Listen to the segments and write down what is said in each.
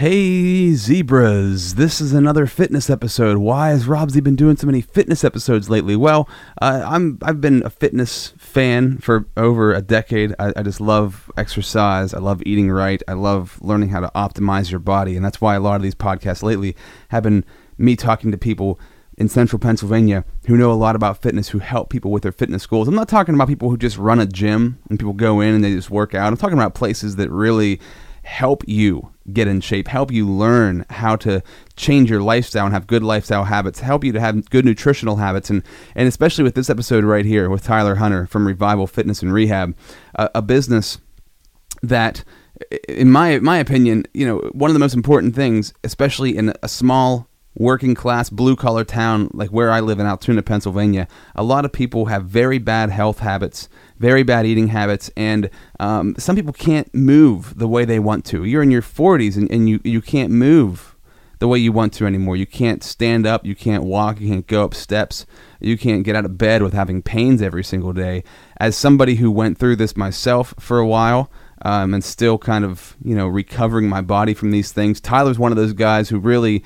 Hey zebras, this is another fitness episode. Why has Rob been doing so many fitness episodes lately? Well, uh, I'm I've been a fitness fan for over a decade. I, I just love exercise. I love eating right. I love learning how to optimize your body, and that's why a lot of these podcasts lately have been me talking to people in central Pennsylvania who know a lot about fitness, who help people with their fitness goals. I'm not talking about people who just run a gym and people go in and they just work out. I'm talking about places that really help you get in shape, help you learn how to change your lifestyle and have good lifestyle habits, help you to have good nutritional habits, and and especially with this episode right here with Tyler Hunter from Revival Fitness and Rehab, a, a business that, in my my opinion, you know, one of the most important things, especially in a small working class blue collar town like where I live in Altoona, Pennsylvania, a lot of people have very bad health habits, very bad eating habits, and um, some people can't move the way they want to. You're in your 40s and, and you, you can't move the way you want to anymore. You can't stand up, you can't walk, you can't go up steps, you can't get out of bed with having pains every single day. As somebody who went through this myself for a while, um, and still kind of you know recovering my body from these things. Tyler's one of those guys who really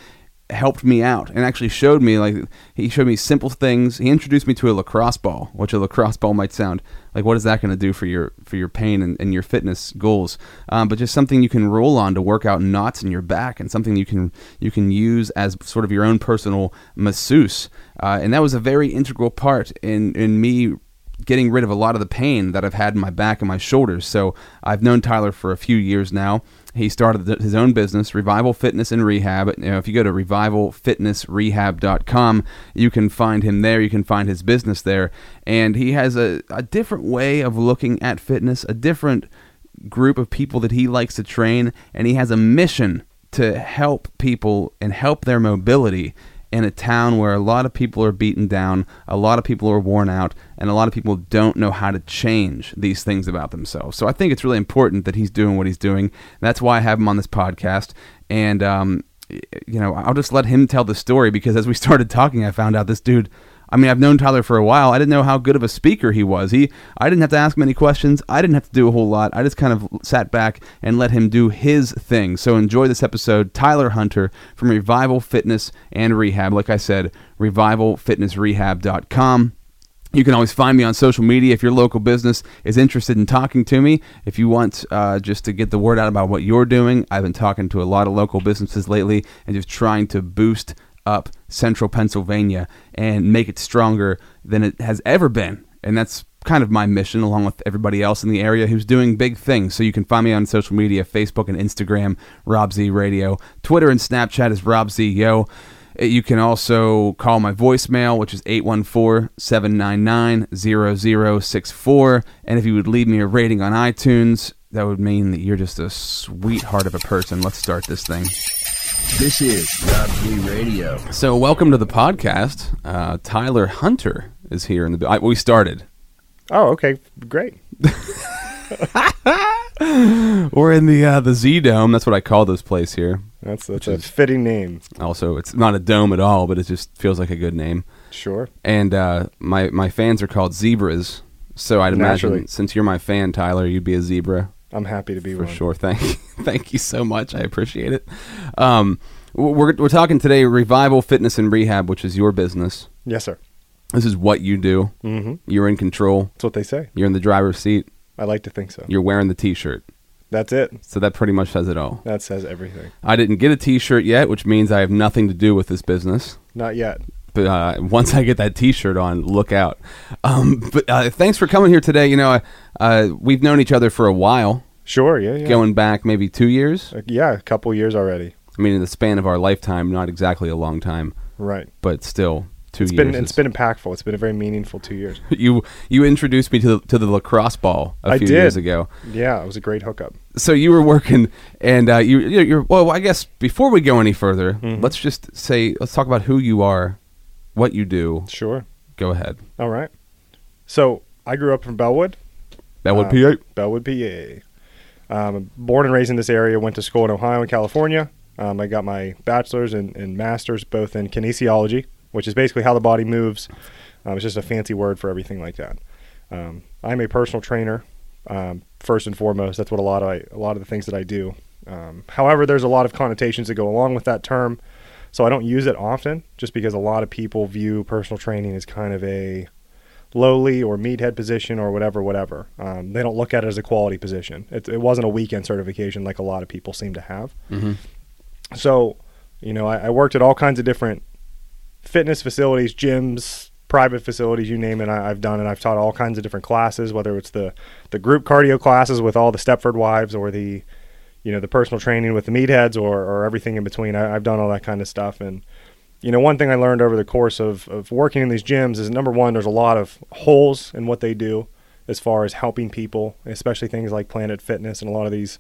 helped me out and actually showed me like he showed me simple things he introduced me to a lacrosse ball which a lacrosse ball might sound like what is that going to do for your for your pain and, and your fitness goals um, but just something you can roll on to work out knots in your back and something you can you can use as sort of your own personal masseuse uh, and that was a very integral part in in me getting rid of a lot of the pain that I've had in my back and my shoulders. So I've known Tyler for a few years now. He started his own business, Revival Fitness and Rehab. You know, if you go to revivalfitnessrehab.com, you can find him there. You can find his business there. And he has a, a different way of looking at fitness, a different group of people that he likes to train. And he has a mission to help people and help their mobility in a town where a lot of people are beaten down, a lot of people are worn out, and a lot of people don't know how to change these things about themselves. So I think it's really important that he's doing what he's doing. That's why I have him on this podcast. And, um, you know, I'll just let him tell the story because as we started talking, I found out this dude I mean, I've known Tyler for a while. I didn't know how good of a speaker he was. He, I didn't have to ask many questions. I didn't have to do a whole lot. I just kind of sat back and let him do his thing. So enjoy this episode. Tyler Hunter from Revival Fitness and Rehab. Like I said, revivalfitnessrehab.com. You can always find me on social media if your local business is interested in talking to me. If you want uh, just to get the word out about what you're doing, I've been talking to a lot of local businesses lately and just trying to boost up central Pennsylvania and make it stronger than it has ever been. And that's kind of my mission, along with everybody else in the area who's doing big things. So you can find me on social media Facebook and Instagram, Rob Z Radio. Twitter and Snapchat is Rob Z Yo. Uh, you can also call my voicemail, which is 814 799 0064. And if you would leave me a rating on iTunes, that would mean that you're just a sweetheart of a person. Let's start this thing. This is Rob Z Radio. So, welcome to the podcast. Uh, Tyler Hunter is here in the. I, we started. Oh, okay, great. We're in the uh, the Z Dome. That's what I call this place here. That's that's a fitting name. Also, it's not a dome at all, but it just feels like a good name. Sure. And uh, my my fans are called zebras. So I'd Naturally. imagine since you're my fan, Tyler, you'd be a zebra I'm happy to be for one. sure. Thank you, thank you so much. I appreciate it. Um, we're we're talking today revival fitness and rehab, which is your business. Yes, sir. This is what you do. Mm-hmm. You're in control. That's what they say. You're in the driver's seat. I like to think so. You're wearing the T-shirt. That's it. So that pretty much says it all. That says everything. I didn't get a T-shirt yet, which means I have nothing to do with this business. Not yet. But uh, once I get that T-shirt on, look out. Um, but uh, thanks for coming here today. You know, uh, we've known each other for a while, Sure. Yeah. Yeah. going back maybe two years. Uh, yeah. A couple years already. I mean, in the span of our lifetime, not exactly a long time, Right. but still two It's years. been it's is- been impactful. It's been a very meaningful two years. you you introduced me to the, to the lacrosse ball a I few did. years ago. Yeah, it was a great hookup. So you were working, and uh, you you're, you're well. I guess before we go any further, Mhm. let's just say let's talk about who you are, what you do. Sure. Go ahead. All right. So I grew up from Bellwood, That would Uh, be Bellwood, PA. Um, born and raised in this area. Went to school in Ohio and California. Um, I got my bachelor's and, and master's both in kinesiology, which is basically how the body moves. Um, it's just a fancy word for everything like that. Um, I'm a personal trainer, um, first and foremost. That's what a lot of I, a lot of the things that I do. Um, however, there's a lot of connotations that go along with that term, so I don't use it often, just because a lot of people view personal training as kind of a lowly or meathead position or whatever, whatever. Um, they don't look at it as a quality position. It, it wasn't a weekend certification like a lot of people seem to have. So, you know, I, I worked at all kinds of different fitness facilities, gyms, private facilities, you name it. I, I've done it. I've taught all kinds of different classes, whether it's the the group cardio classes with all the Stepford wives, or the you know the personal training with the meatheads, or or everything in between. I, I've done all that kind of stuff, and you know, one thing I learned over the course of, of working in these gyms is number one, there's a lot of holes in what they do as far as helping people, especially things like Planet Fitness and a lot of these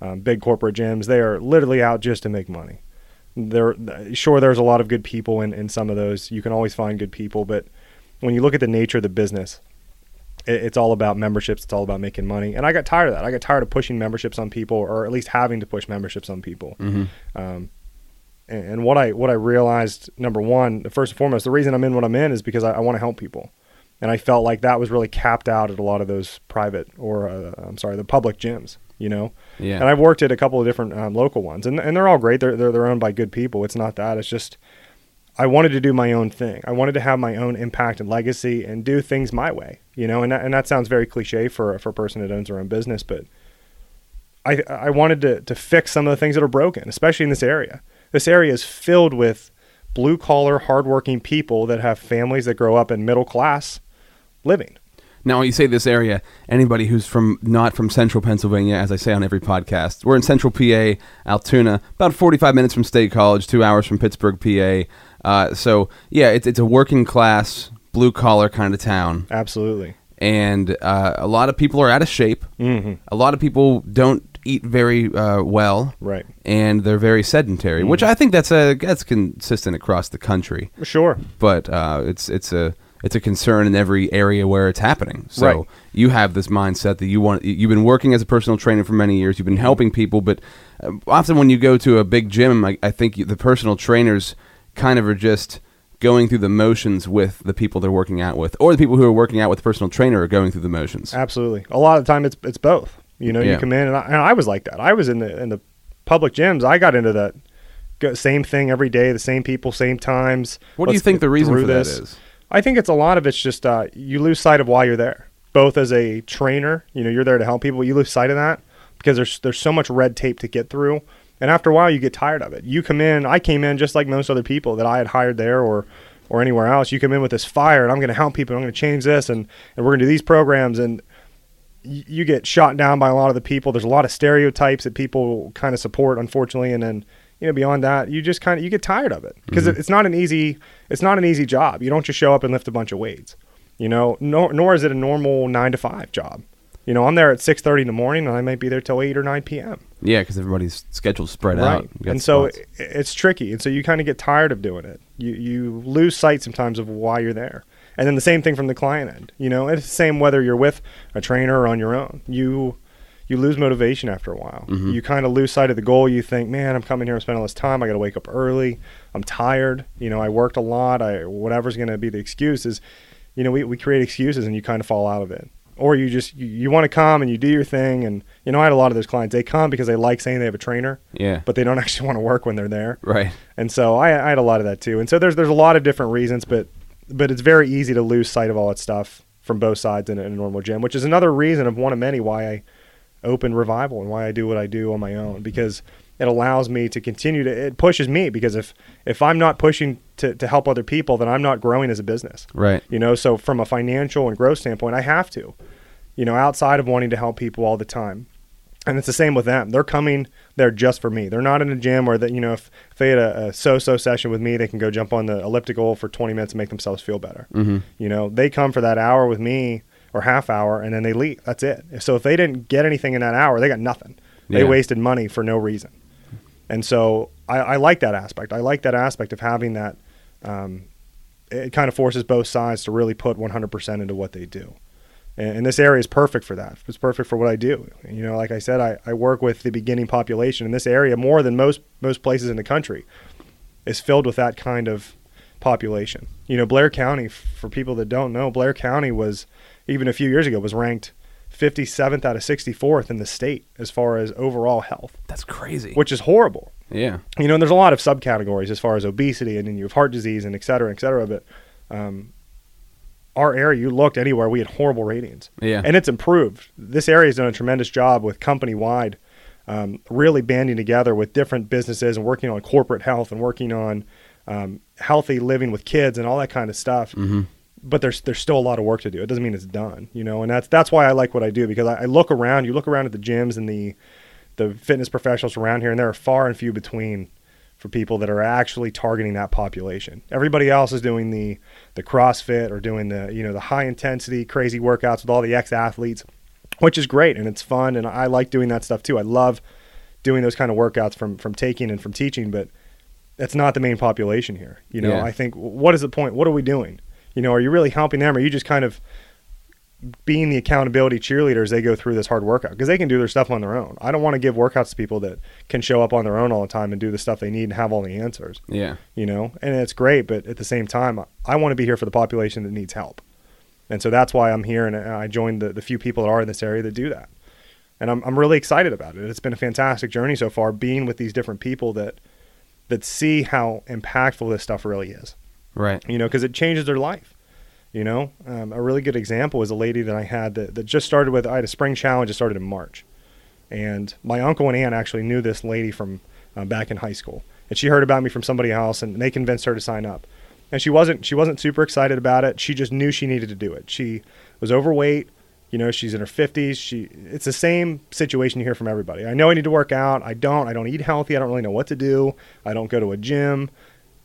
um, big corporate gyms. They are literally out just to make money. There, sure, there's a lot of good people in, in some of those. You can always find good people, but when you look at the nature of the business, it, it's all about memberships. It's all about making money. And I got tired of that. I got tired of pushing memberships on people, or at least having to push memberships on people. Um, and, what I what I realized, number one, first and foremost, the reason I'm in what I'm in is because I, I want to help people, and I felt like that was really capped out at a lot of those private or uh, I'm sorry, the public gyms. You know, Yeah. and I've worked at a couple of different um, local ones, and and they're all great. They're, they're they're owned by good people. It's not that. It's just I wanted to do my own thing. I wanted to have my own impact and legacy and do things my way. You know, and that, and that sounds very cliche for for a person that owns their own business, but I I wanted to to fix some of the things that are broken, especially in this area. This area is filled with blue collar, hardworking people that have families that grow up in middle class living. Now, when you say this area, anybody who's from not from central Pennsylvania, as I say on every podcast, we're in central PA, Altoona, about 45 minutes from State College, two hours from Pittsburgh, PA. Uh, so, yeah, it's, it's a working class, blue collar kind of town. Absolutely. And uh, a lot of people are out of shape. Mm-hmm. A lot of people don't eat very uh, well. Right. And they're very sedentary, which I think that's a that's consistent across the country Sure. but uh, it's it's a it's a concern in every area where it's happening. So Right. you have this mindset that you want. You've been working as a personal trainer for many years. You've been helping people, but uh, often when you go to a big gym, I, I think you, the personal trainers kind of are just going through the motions with the people they're working out with, or the people who are working out with the personal trainer are going through the motions. Absolutely. A lot of the time, it's it's both. You know, Yeah. you come in, and I, and I was like that. I was in the in the public gyms. I got into that same thing every day, the same people, same times. What do you think the reason for this. is? I think it's a lot of it's just uh, you lose sight of why you're there. Both as a trainer, you know, you're there to help people. You lose sight of that because there's there's so much red tape to get through, and after a while, you get tired of it. You come in. I came in just like most other people that I had hired there or or anywhere else. You come in with this fire, and I'm going to help people. I'm going to change this, and and we're going to do these programs, and you get shot down by a lot of the people. There's a lot of stereotypes that people kind of support, unfortunately, and then you know beyond that, you just kind of you get tired of it because mm-hmm. it's not an easy it's not an easy job. You don't just show up and lift a bunch of weights, you know. Nor, nor is it a normal nine to five job. You know, I'm there at six thirty in the morning, and I might be there till eight or nine p.m. Yeah, because everybody's schedule's spread out. Right, You got and so spots. it's tricky, and so you kind of get tired of doing it. You you lose sight sometimes of why you're there, and then the same thing from the client end. You know, it's the same whether you're with a trainer or on your own. You you lose motivation after a while. Mm-hmm. You kind of lose sight of the goal. You think, man, I'm coming here and spending all this time. I got to wake up early. I'm tired. You know, I worked a lot. I whatever's going to be the excuse is, you know, we, we create excuses and you kind of fall out of it. Or you just you, you want to come and you do your thing and you know I had a lot of those clients they come because they like saying they have a trainer yeah, but they don't actually want to work when they're there. right. And so I, I had a lot of that too. And so there's there's a lot of different reasons, but but it's very easy to lose sight of all that stuff from both sides in a, in a normal gym, which is another reason of one of many why I open revival and why I do what I do on my own because it allows me to continue to it pushes me because if if I'm not pushing to, to help other people then I'm not growing as a business. Right. You know, so from a financial and growth standpoint, I have to. You know, outside of wanting to help people all the time. And it's the same with them. They're coming there just for me. They're not in a gym where that you know if, if they had a, a so-so session with me, they can go jump on the elliptical for 20 minutes and make themselves feel better. Mm-hmm. You know, they come for that hour with me or half hour and then they leave. That's it. So if they didn't get anything in that hour, they got nothing. They Yeah. wasted money for no reason. And so I, I like that aspect. I like that aspect of having that. Um, it kind of forces both sides to really put 100% into what they do. And, and this area is perfect for that. It's perfect for what I do. You know, like I said, I, I work with the beginning population in this area more than most most places in the country is filled with that kind of population. You know, Blair County, for people that don't know, Blair County was even a few years ago was ranked 57th out of 64th in the state as far as overall health, That's crazy. which is horrible. yeah. You know, and there's a lot of subcategories as far as obesity and then you have heart disease and et cetera, et cetera. But um, our area, you looked anywhere, we had horrible ratings. Yeah. And it's improved. This area has done a tremendous job with company wide, um, really banding together with different businesses and working on corporate health and working on um, healthy living with kids and all that kind of stuff. Mm-hmm. But there's there's still a lot of work to do. It doesn't mean it's done, you know. And that's that's why I like what I do because I, I look around. You look around at the gyms and the the fitness professionals around here, and there are far and few between for people that are actually targeting that population. Everybody else is doing the the CrossFit or doing the you know the high intensity crazy workouts with all the ex athletes, which is great and it's fun and I like doing that stuff too. I love doing those kind of workouts from from taking and from teaching, but that's not the main population here. You know, Yeah. I think what is the point? What are we doing? You know, are you really helping them? Or are you just kind of being the accountability cheerleaders they go through this hard workout because they can do their stuff on their own. I don't want to give workouts to people that can show up on their own all the time and do the stuff they need and have all the answers, Yeah. you know? And it's great, but at the same time, I want to be here for the population that needs help. And so that's why I'm here and uh, I joined the, the few people that are in this area that do that. And I'm, I'm really excited about it. It's been a fantastic journey so far being with these different people that that see how impactful this stuff really is Right. you know, because it changes their life. You know, um, a really good example is a lady that I had that, that just started with. I had a spring challenge that started in March, and my uncle and aunt actually knew this lady from uh, back in high school, and she heard about me from somebody else, and they convinced her to sign up. And she wasn't she wasn't super excited about it. She just knew she needed to do it. She was overweight. You know, she's in her 50s. She it's the same situation you hear from everybody. I know I need to work out. I don't. I don't eat healthy. I don't really know what to do. I don't go to a gym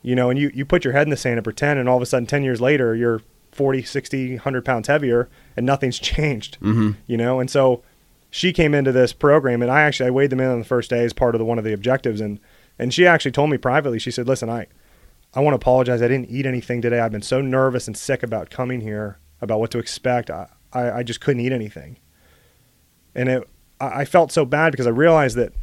you know, and you, you put your head in the sand and pretend, and all of a sudden, 10 years later, you're 40, 60, 100 pounds heavier, and nothing's changed, Mm-hmm. you know? And so she came into this program, and I actually, I weighed them in on the first day as part of the, one of the objectives, and, and she actually told me privately, she said, listen, I, I want to apologize. I didn't eat anything today. I've been so nervous and sick about coming here, about what to expect. I, I, I just couldn't eat anything. And it, I, I felt so bad because I realized that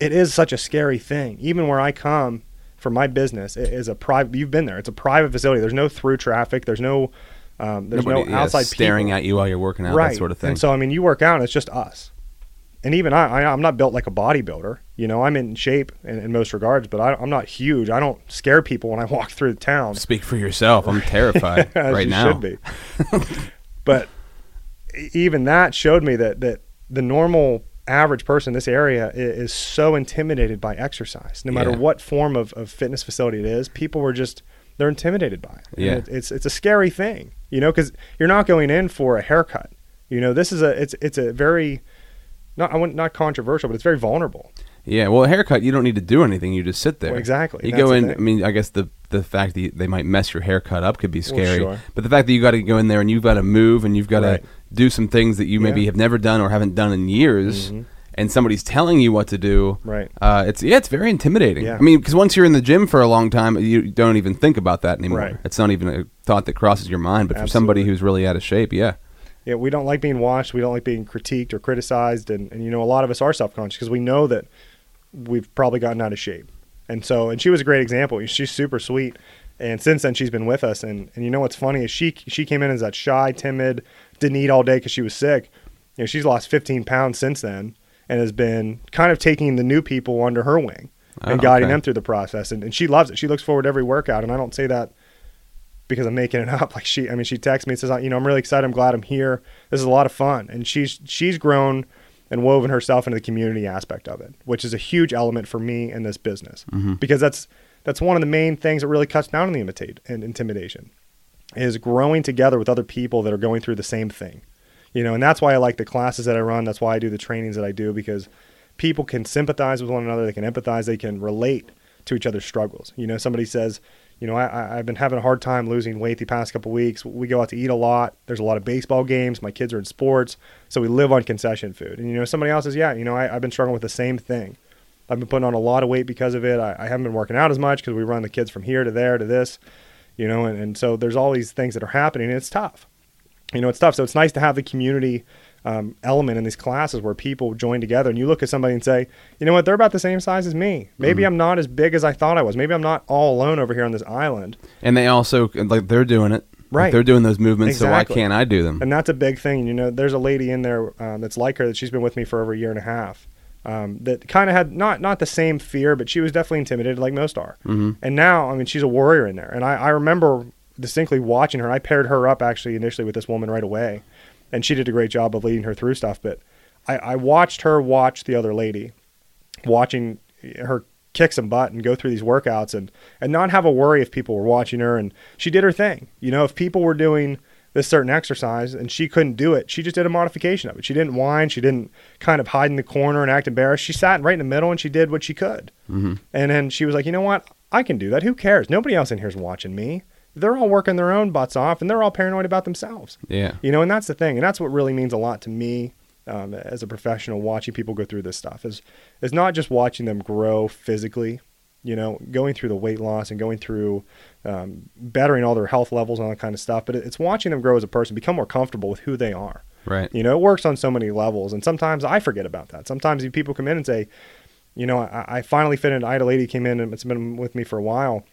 it is such a scary thing. Even where I come for my business, it is a private. You've been there. It's a private facility. There's no through traffic. There's no. Um, there's Nobody, no yeah, outside staring people. at you while you're working out, right. that sort of thing. And so I mean, you work out, and it's just us. And even I, I I'm not built like a bodybuilder. You know, I'm in shape in, in most regards, but I, I'm not huge. I don't scare people when I walk through the town. Speak for yourself. I'm terrified right now. should be. but even that showed me that that the normal average person in this area i- is, so intimidated by exercise. No matter Yeah. what form of, of fitness facility it is, people were just they're intimidated by it. Yeah. it- it's it's a scary thing, you know, because you're not going in for a haircut. You know, this is a it's it's a very not I wouldn't not controversial, but it's very vulnerable. Yeah, well, a haircut, you don't need to do anything. You just sit there. Well, exactly. You That's go in. I mean, I guess the the fact that they might mess your haircut up could be scary. sure. But the fact that you got to go in there and you've got to move and you've got to Right. do some things that you maybe Yeah. have never done or haven't done in years, Mhm. and somebody's telling you what to do. Right. Uh, it's yeah, it's very intimidating. Yeah. I mean, because once you're in the gym for a long time, you don't even think about that anymore. Right. It's not even a thought that crosses your mind. But for somebody who's really out of shape, yeah, yeah, we don't like being watched. We don't like being critiqued or criticized. And, and you know, a lot of us are self conscious because we know that we've probably gotten out of shape. And so, and she was a great example. She's super sweet. And since then, she's been with us. And, and you know what's funny is she she came in as that shy, timid, didn't eat all day because she was sick. You know, she's lost 15 pounds since then and has been kind of taking the new people under her wing and Oh, guiding okay. them through the process. And, and she loves it. She looks forward to every workout. And I don't say that because I'm making it up. Like she, I mean, she texts me and says, you know, I'm really excited. I'm glad I'm here. This is a lot of fun. And she's she's grown and woven herself into the community aspect of it, which is a huge element for me in this business mm-hmm. because that's that's one of the main things that really cuts down on the imitate and intimidation is growing together with other people that are going through the same thing. You know, and that's why I like the classes that I run. That's why I do the trainings that I do because people can sympathize with one another, they can empathize, they can relate to each other's struggles. You know, somebody says, you know, I, I've been having a hard time losing weight the past couple weeks. We go out to eat a lot. There's a lot of baseball games. My kids are in sports, so we live on concession food. And you know, somebody else says, yeah, you know, I, I've been struggling with the same thing. I've been putting on a lot of weight because of it. I, I haven't been working out as much because we run the kids from here to there to this, you know, and, and so there's all these things that are happening, and it's tough. You know, it's tough. So it's nice to have the community um, element in these classes where people join together and you look at somebody and say, you know what, they're about the same size as me. Maybe I'm not as big as I thought I was. Maybe I'm not all alone over here on this island. and they also like they're doing it. Like, Right. they're doing those movements, Exactly. so why can't I do them? And that's a big thing. You know, there's a lady in there um, that's like her that she's been with me for over a year and a half. Um, that kind of had not not the same fear, but she was definitely intimidated, like most are. Mhm. And now, I mean, she's a warrior in there. And I, I remember distinctly watching her. I paired her up actually initially with this woman right away, and she did a great job of leading her through stuff. But I, I watched her watch the other lady, watching her kick some butt and go through these workouts and and not have a worry if people were watching her. And she did her thing. You know if people were doing this certain exercise and she couldn't do it she just did a modification of it. She didn't whine. She didn't kind of hide in the corner and act embarrassed. She sat right in the middle and she did what she could. Hmm and then she was like you know what? I can do that. Who cares? Nobody else in here's watching me they're all working their own butts off and they're all paranoid about themselves Yeah. you know and that's the thing and that's what really means a lot to me um, as a professional watching people go through this stuff is is not just watching them grow physically you know going through the weight loss and going through um, bettering all their health levels and all that kind of stuff but it's watching them grow as a person become more comfortable with who they are Right. you know it works on so many levels and sometimes i forget about that sometimes people come in and say you know i, I finally fit in i had a lady came in and it's been with me for a while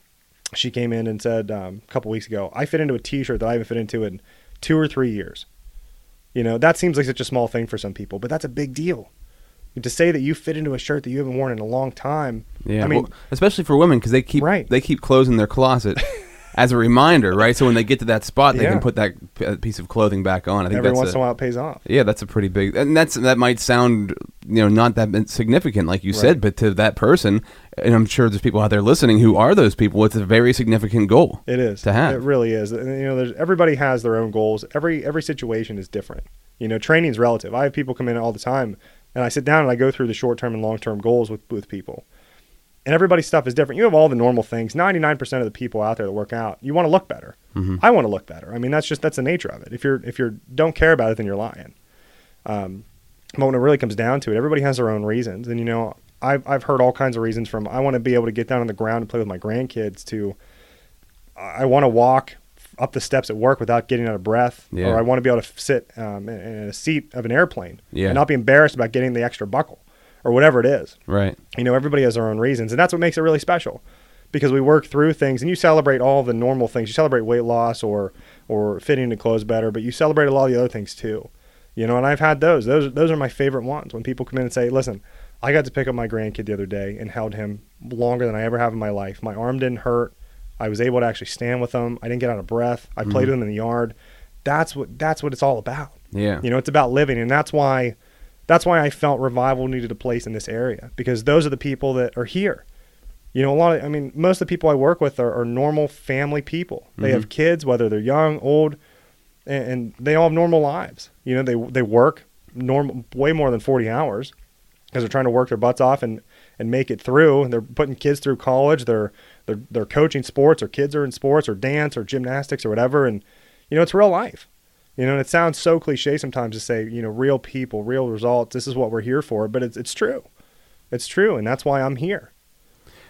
she came in and said um, a couple weeks ago i fit into a t-shirt that i haven't fit into in two or three years you know, that seems like such a small thing for some people, but that's a big deal. To say that you fit into a shirt that you haven't worn in a long time. Yeah, I mean, well, especially for women because they keep Right. they keep closing their closet as a reminder, right? So when they get to that spot, they Yeah. can put that p- uh, piece of clothing back on. I think every that's once in a while it pays off. yeah, that's a pretty big, and that's that might sound you know not that significant like you said, but to that person, and I'm sure there's people out there listening who are those people. It's a very significant goal. It is To have. It really is. And, you know, there's everybody has their own goals. Every every situation is different. You know, training's relative. I have people come in all the time, and I sit down and I go through the short term and long term goals with with people. And everybody's stuff is different. You have all the normal things. Ninety nine percent of the people out there that work out, you want to look better. Mhm. I want to look better. I mean, that's just that's the nature of it. If you're if you're don't care about it, then you're lying. Um, but when it really comes down to it, everybody has their own reasons. And you know, I've I've heard all kinds of reasons from I want to be able to get down on the ground and play with my grandkids to I want to walk up the steps at work without getting out of breath, Yeah. or I want to be able to sit um, in, in a seat of an airplane Yeah. and not be embarrassed about getting the extra buckle or whatever it is. Right. You know, everybody has their own reasons, and that's what makes it really special because we work through things and you celebrate all the normal things. You celebrate weight loss or or fitting into clothes better, but you celebrate a lot of the other things too. You know, and I've had those. Those those are my favorite ones when people come in and say, "Listen, I got to pick up my grandkid the other day and held him longer than I ever have in my life. My arm didn't hurt. I was able to actually stand with him. I didn't get out of breath. I played Mhm. with him in the yard. That's what that's what it's all about. Yeah. You know, it's about living, and that's why that's why I felt revival needed a place in this area because those are the people that are here. You know, a lot of I mean, most of the people I work with are, are normal family people. They have mm-hmm. kids, whether they're young, old, and, and they all have normal lives. You know, they they work normal way more than forty hours because they're trying to work their butts off and and make it through. And they're putting kids through college. They're they're they're coaching sports, or kids are in sports, or dance, or gymnastics, or whatever. And you know, it's real life. You know, and it sounds so cliche sometimes to say, you know, real people, real results. This is what we're here for, but it's it's true. It's true, and that's why I'm here.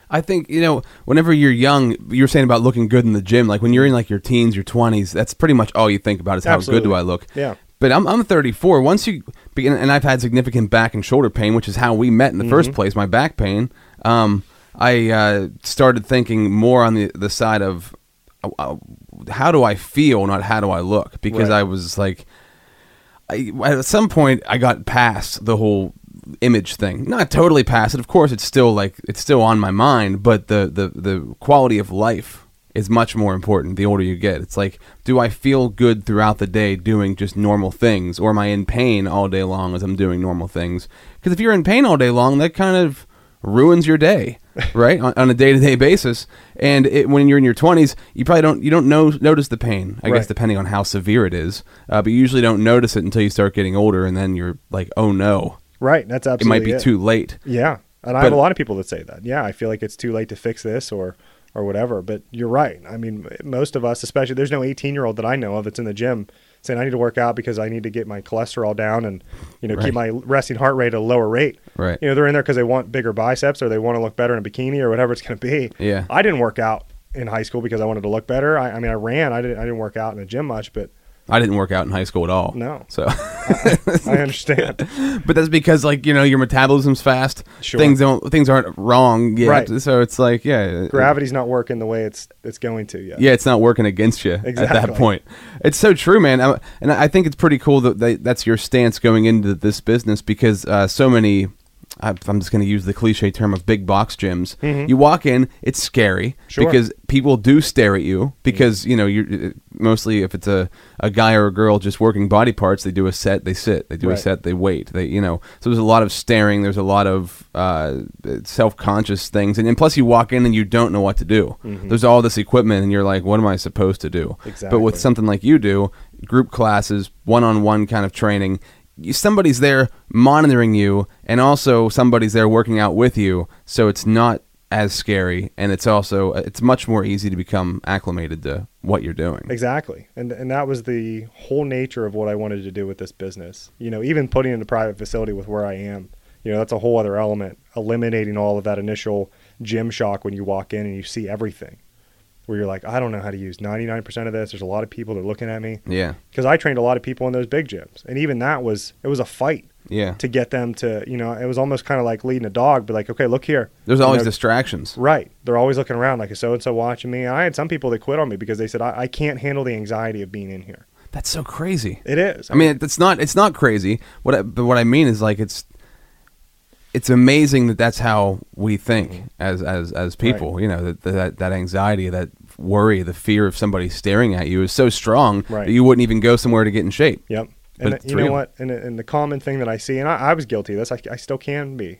I think you know whenever you're young, you're saying about looking good in the gym. Like when you're in like your teens, your 20s, that's pretty much all you think about is how good do I look. Yeah. But I'm I'm 34. Once you begin, and I've had significant back and shoulder pain, which is how we met in the first place. My back pain. Um, I uh, started thinking more on the the side of uh, how do I feel, not how do I look, because Right. I was like, I, at some point I got past the whole image thing. Not totally past it. Of course, it's still like it's still on my mind, but the the the quality of life is much more important the older you get. It's like, do I feel good throughout the day doing just normal things, or am I in pain all day long as I'm doing normal things? Because if you're in pain all day long, that kind of ruins your day, right? on, on a day to day basis. And it, when you're in your 20s, you probably don't you don't know notice the pain. I guess depending on how severe it is, uh, but you usually don't notice it until you start getting older, and then you're like, oh no, Right. That's absolutely it might be too late. Yeah, and I have a lot of people that say that. Yeah, I feel like it's too late to fix this or or whatever. But you're right. I mean, most of us, especially, there's no 18 year old that I know of that's in the gym saying I need to work out because I need to get my cholesterol down and you know Right. keep my resting heart rate at a lower rate. Right. You know, they're in there because they want bigger biceps or they want to look better in a bikini or whatever it's going to be. Yeah. I didn't work out in high school because I wanted to look better. I, I mean, I ran. I didn't. I didn't work out in the gym much, but I didn't work out in high school at all. No. So I understand. but that's because like you know your metabolism's fast. Sure. Things don't things aren't wrong yet. Right. So it's like yeah, Gravity's not working the way it's it's going to yet. yeah, it's not working against you at that point. It's so true, man. I- And I think it's pretty cool that they, that's your stance going into this business because uh, so many. I- I'm just going to use the cliche term of big box gyms. You walk in, it's scary Mm-hmm. Sure. because people do stare at you because you know you're mostly if it's a, a guy or a girl just working body parts, they do a set, they sit, they do a set, they wait, they you know. So there's a lot of staring. There's a lot of uh, self conscious things, and, and plus you walk in and you don't know what to do. There's all this equipment, and you're like, what am I supposed to do? But with something like you do, group classes, one on one kind of training. Somebody's there monitoring you, and also somebody's there working out with you, so it's not as scary, and it's also it's much more easy to become acclimated to what you're doing. Exactly. And and that was the whole nature of what I wanted to do with this business. You know, even putting in a private facility with where I am, you know, that's a whole other element, eliminating all of that initial gym shock when you walk in and you see everything. Where you're like, I don't know how to use 99% of this. There's a lot of people that are looking at me Yeah, because I trained a lot of people in those big gyms. And even that was it was a fight yeah. to get them to, you know, it was almost kind of like leading a dog, but like, okay, look here. There's You always know, distractions. Right. They're always looking around like, is so and so watching me? And I had some people that quit on me because they said, I, I can't handle the anxiety of being in here. That's so crazy. It is. I mean, it's not it's not crazy. What I, but what I mean is like it's it's amazing that that's how we think mm-hmm. as as as people. You know that that that anxiety, that worry, the fear of somebody staring at you is so strong Right. that you wouldn't even go somewhere to get in shape. Yep. But And it's you know what? And, uh, and the common thing that I see, and I, I was guilty of this, I, I still can be.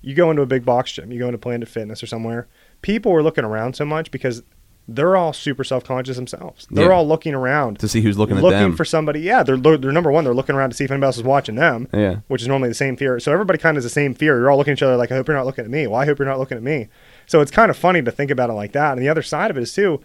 You go into a big box gym, you go into Planet Fitness or somewhere, people are looking around so much because they're all super self conscious themselves. They're Yeah. all looking around To see who's looking at them. looking for somebody. Yeah, they're, they're they're number one. They're looking around to see if anybody else is watching them. Yeah. which is normally the same fear. So everybody kind of has the same fear. You're all looking at each other like, I hope you're not looking at me. Well, I hope you're not looking at me. So it's kind of funny to think about it like that. And the other side of it is too,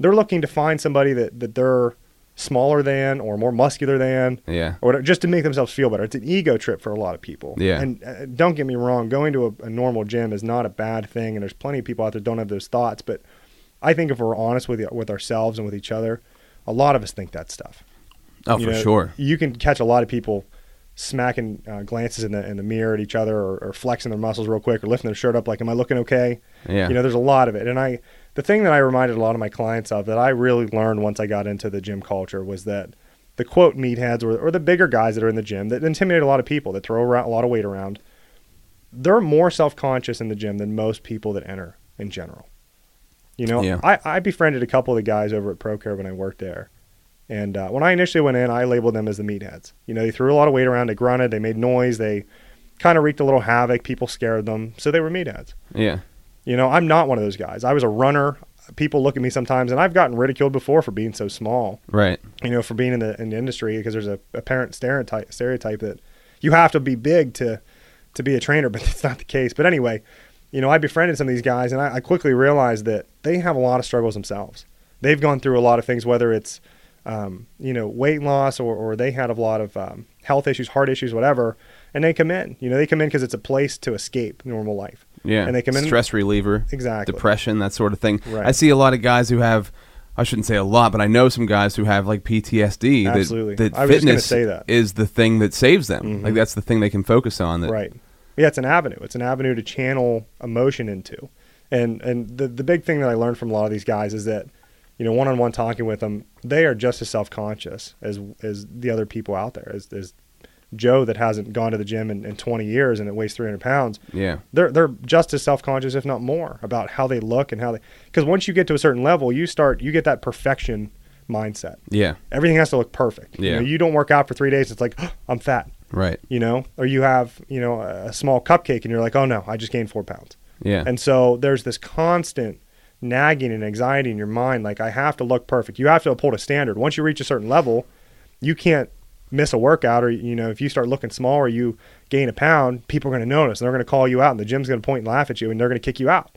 they're looking to find somebody that that they're smaller than or more muscular than Yeah. or whatever, just to make themselves feel better. It's an ego trip for a lot of people. Yeah. And uh, don't get me wrong, going to a, a normal gym is not a bad thing, and there's plenty of people out there don't have those thoughts. But I think if we're honest with with ourselves and with each other, a lot of us think that stuff. Oh, You for know, sure. You can catch a lot of people smacking uh, glances in the in the mirror at each other, or, or flexing their muscles real quick, or lifting their shirt up like, "Am I looking okay?" Yeah. You know, there's a lot of it, and I the thing that I reminded a lot of my clients of that I really learned once I got into the gym culture was that the quote meatheads or, or the bigger guys that are in the gym that intimidate a lot of people that throw around, a lot of weight around. They're more self conscious in the gym than most people that enter in general. You know, Yeah. I, I befriended a couple of the guys over at ProCare when I worked there. And uh, when I initially went in, I labeled them as the meatheads. You know, they threw a lot of weight around, they grunted, they made noise, they kind of wreaked a little havoc. People scared them, so they were meatheads. Yeah. You know, I'm not one of those guys. I was a runner. People look at me sometimes, and I've gotten ridiculed before for being so small. Right. You know, for being in the in the industry because there's a apparent stereotype stereotype that you have to be big to to be a trainer, but that's not the case. But anyway, you know, I befriended some of these guys, and I, I quickly realized that they have a lot of struggles themselves. They've gone through a lot of things, whether it's um, you know weight loss or, or they had a lot of um, health issues, heart issues, whatever. And they come in. You know, they come in because it's a place to escape normal life. Yeah. And they come in stress reliever. Exactly. Depression, that sort of thing. Right. I see a lot of guys who have I shouldn't say a lot, but I know some guys who have like PTSD. Absolutely. That, I was just gonna fitness say that. is the thing that saves them. Mhm. Like that's the thing they can focus on. That, Right. Yeah, it's an avenue. It's an avenue to channel emotion into. And and the the big thing that I learned from a lot of these guys is that, you know, one on one talking with them, they are just as self conscious as as the other people out there. As as Joe that hasn't gone to the gym in, in 20 years and it weighs 300 pounds. Yeah. They're they're just as self conscious, if not more, about how they look and how they. Because once you get to a certain level, you start you get that perfection mindset. Yeah. Everything has to look perfect. You, Yeah. know, you don't work out for three days. It's like I'm fat Right. you know, or you have, you know, a small cupcake and you're like, oh no, I just gained four pounds. Yeah. And so there's this constant nagging and anxiety in your mind, like I have to look perfect. You have to uphold a standard. Once you reach a certain level, you can't miss a workout or, you know, if you start looking small or you gain a pound, people are going to notice and they're going to call you out and the gym's going to point and laugh at you and they're going to kick you out.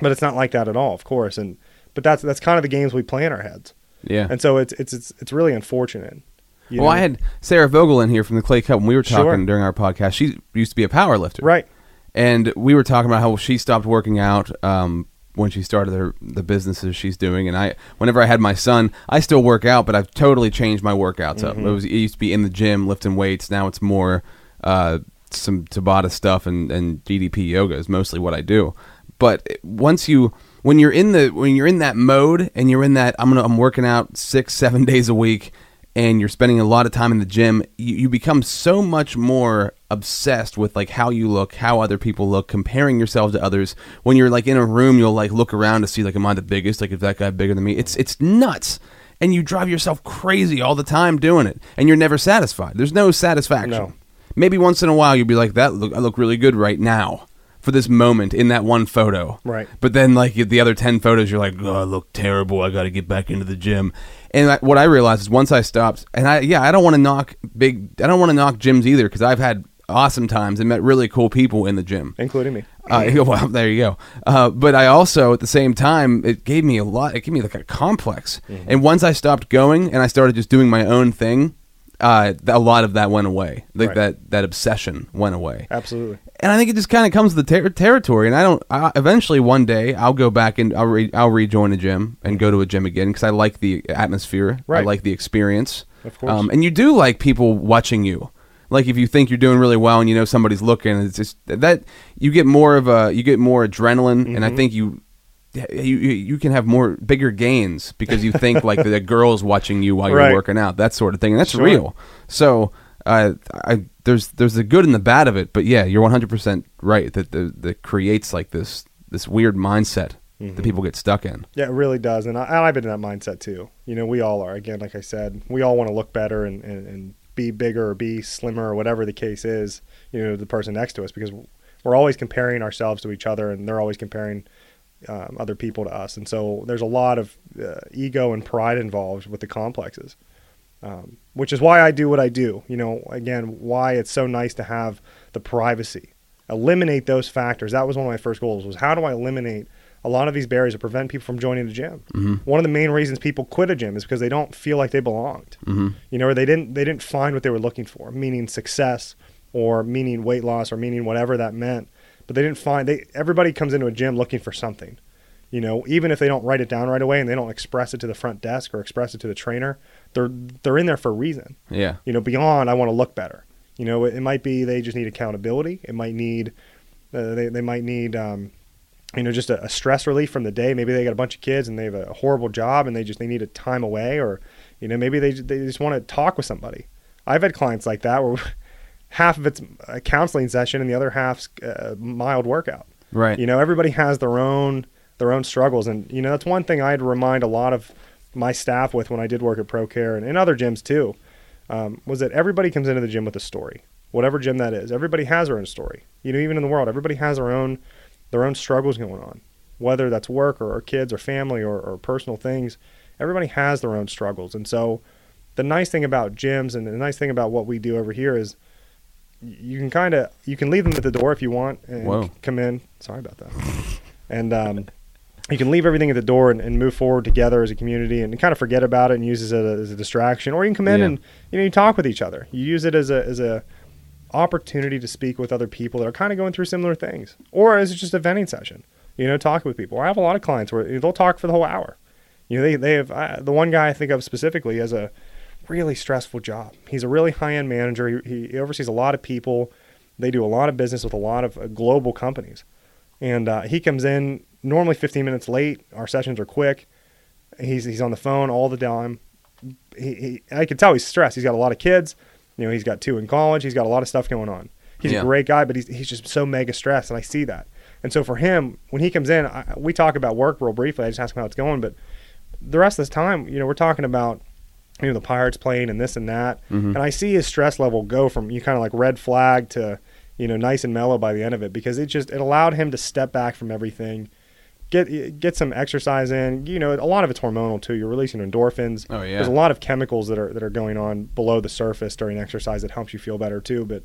But it's not like that at all, of course. And, but that's, that's kind of the games we play in our heads. yeah. And so it's, it's, it's, it's really unfortunate. You well, I had Sarah Vogel in here from the Clay Cup and we were talking Sure. during our podcast. She used to be a power lifter. right. And we were talking about how she stopped working out um, when she started her the businesses she's doing. And I, whenever I had my son, I still work out, but I've totally changed my workouts up. It was it used to be in the gym lifting weights. Now it's more uh, some Tabata stuff and and DDP yoga is mostly what I do. But once you when you're in the when you're in that mode and you're in that I'm gonna I'm working out six seven days a week and you're spending a lot of time in the gym, you, you become so much more obsessed with like how you look, how other people look, comparing yourself to others. When you're like in a room, you'll like look around to see like am I the biggest? Like if that guy bigger than me? It's it's nuts. And you drive yourself crazy all the time doing it, and you're never satisfied. There's no satisfaction. No. Maybe once in a while you'll be like, "That look, I look really good right now." For this moment in that one photo, Right. But then, like the other ten photos, you're like, "Oh, I look terrible. I got to get back into the gym." And I, what I realized is once I stopped, and I yeah, I don't want to knock big, I don't want to knock gyms either because I've had awesome times and met really cool people in the gym. including me. Uh, well, there you go. Uh, but I also, at the same time, it gave me a lot. It gave me like a complex. And once I stopped going and I started just doing my own thing, uh, a lot of that went away. Like Right. that that obsession went away. Absolutely. And I think it just kind of comes with the ter- territory. And I don't. I, eventually, one day, I'll go back and I'll re- I'll rejoin a gym and go to a gym again because I like the atmosphere. Right. I like the experience. Of course. Um, and you do like people watching you. Like if you think you're doing really well and you know somebody's looking, it's just that you get more of a you get more adrenaline, and Mm-hmm. I think you. You, you you can have more bigger gains because you think like the girl's watching you while you're Right. working out that sort of thing and that's Sure. real so uh, I there's there's the good and the bad of it, but yeah, you're 100 percent right that the that creates like this this weird mindset Mm-hmm. that people get stuck in. Yeah, it really does. And, I, and I've been in that mindset too. You know, we all are. Again, like I said, we all want to look better and, and, and be bigger or be slimmer or whatever the case is, you know, the person next to us because we're always comparing ourselves to each other and they're always comparing um, other people to us. And so there's a lot of uh, ego and pride involved with the complexes, um, which is why I do what I do. You know, again, why it's so nice to have the privacy. Eliminate those factors. That was one of my first goals was how do I eliminate a lot of these barriers that prevent people from joining the gym. One of the main reasons people quit a gym is because they don't feel like they belonged. You know, or they didn't they didn't find what they were looking for, meaning success or meaning weight loss or meaning whatever that meant. But they didn't find they everybody comes into a gym looking for something. You know, even if they don't write it down right away and they don't express it to the front desk or express it to the trainer, they're they're in there for a reason. Yeah, You know, beyond I want to look better. You know, it, it might be they just need accountability. It might need uh, they they might need um, you know just a, a stress relief from the day. Maybe they got a bunch of kids and they have a horrible job and they just they need a time away, or you know maybe they they just want to talk with somebody. I've had clients like that where half of it's a counseling session and the other half's a mild workout. right. You know, everybody has their own their own struggles, and you know that's one thing I'd remind a lot of my staff with when I did work at ProCare and in other gyms too, um, was that everybody comes into the gym with a story, whatever gym that is. Everybody has their own story. You know, even in the world, everybody has their own their own struggles going on, whether that's work or, or kids or family or, or personal things. Everybody has their own struggles, and so the nice thing about gyms and the nice thing about what we do over here is you can kind of you can leave them at the door if you want and Whoa. come in. Sorry about that. And um, you can leave everything at the door and, and move forward together as a community and kind of forget about it and use it as a, as a distraction. Or you can come in Yeah. and you know you talk with each other. You use it as a as a opportunity to speak with other people that are kind of going through similar things, or as just a venting session. You know, talking with people. I have a lot of clients where they'll talk for the whole hour. You know, they they have uh, the one guy I think of specifically has a really stressful job. He's a really high end manager. He, he oversees a lot of people. They do a lot of business with a lot of uh, global companies. And uh, he comes in normally 15 minutes late. Our sessions are quick. He's he's on the phone all the time. He, he I can tell he's stressed. He's got a lot of kids. You know, he's got two in college. He's got a lot of stuff going on. He's Yeah. a great guy, but he's he's just so mega stressed, and I see that. And so for him, when he comes in, I, we talk about work real briefly. I just ask him how it's going, but the rest of this time, you know, we're talking about you know the Pirates playing and this and that, and I see his stress level go from you kind of like red flag to you know nice and mellow by the end of it because it just it allowed him to step back from everything, get get some exercise in. You know, a lot of it's hormonal too. You're releasing endorphins. Oh, yeah. There's a lot of chemicals that are that are going on below the surface during exercise that helps you feel better too, but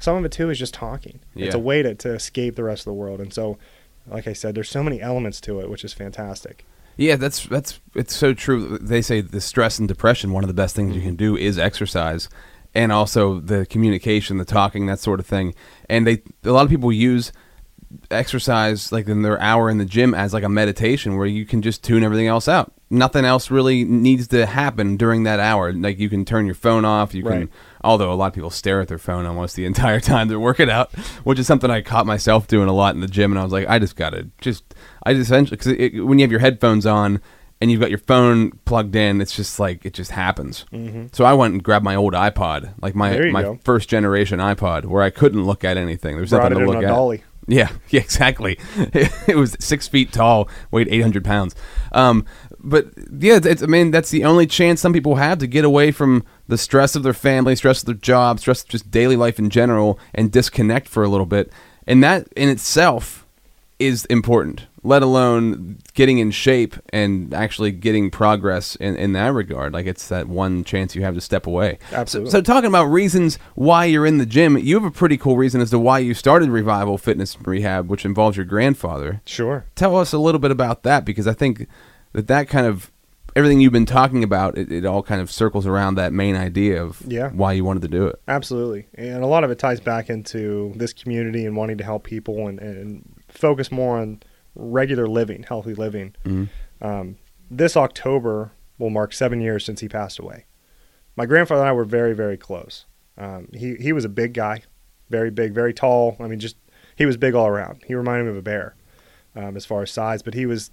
some of it too is just talking. Yeah. It's a way to, to escape the rest of the world. And so, like I said, there's so many elements to it, which is fantastic. Yeah, that's that's it's so true. They say the stress and depression. One of the best things you can do is exercise, and also the communication, the talking, that sort of thing. And they a lot of people use exercise like in their hour in the gym as like a meditation where you can just tune everything else out. Nothing else really needs to happen during that hour. Like you can turn your phone off. You can, although a lot of people stare at their phone almost the entire time they're working out, which is something I caught myself doing a lot in the gym. And I was like, I just gotta just, I just essentially because when you have your headphones on and you've got your phone plugged in, it's just like it just happens. So I went and grabbed my old iPod, like my Mm-hmm. There my go. first generation iPod, where I couldn't look at anything. There's Brought nothing it to look a at. dolly. Yeah, yeah, exactly. it was six feet tall, weighed 800 pounds. Um, but yeah, it's, I mean, that's the only chance some people have to get away from the stress of their family, stress of their job, stress of just daily life in general, and disconnect for a little bit. And that in itself is important, let alone getting in shape and actually getting progress in, in that regard. Like it's that one chance you have to step away. Absolutely. So, so talking about reasons why you're in the gym, you have a pretty cool reason as to why you started Revival Fitness Rehab, which involves your grandfather. Sure. Tell us a little bit about that because I think that that kind of everything you've been talking about, it, it all kind of circles around that main idea of Yeah. why you wanted to do it. Absolutely. And a lot of it ties back into this community and wanting to help people and, and focus more on regular living, healthy living. Mhm. Um, this October will mark seven years since he passed away. My grandfather and I were very, very close. Um, he, he was a big guy, very big, very tall. I mean, just he was big all around. He reminded me of a bear um, as far as size, but he was,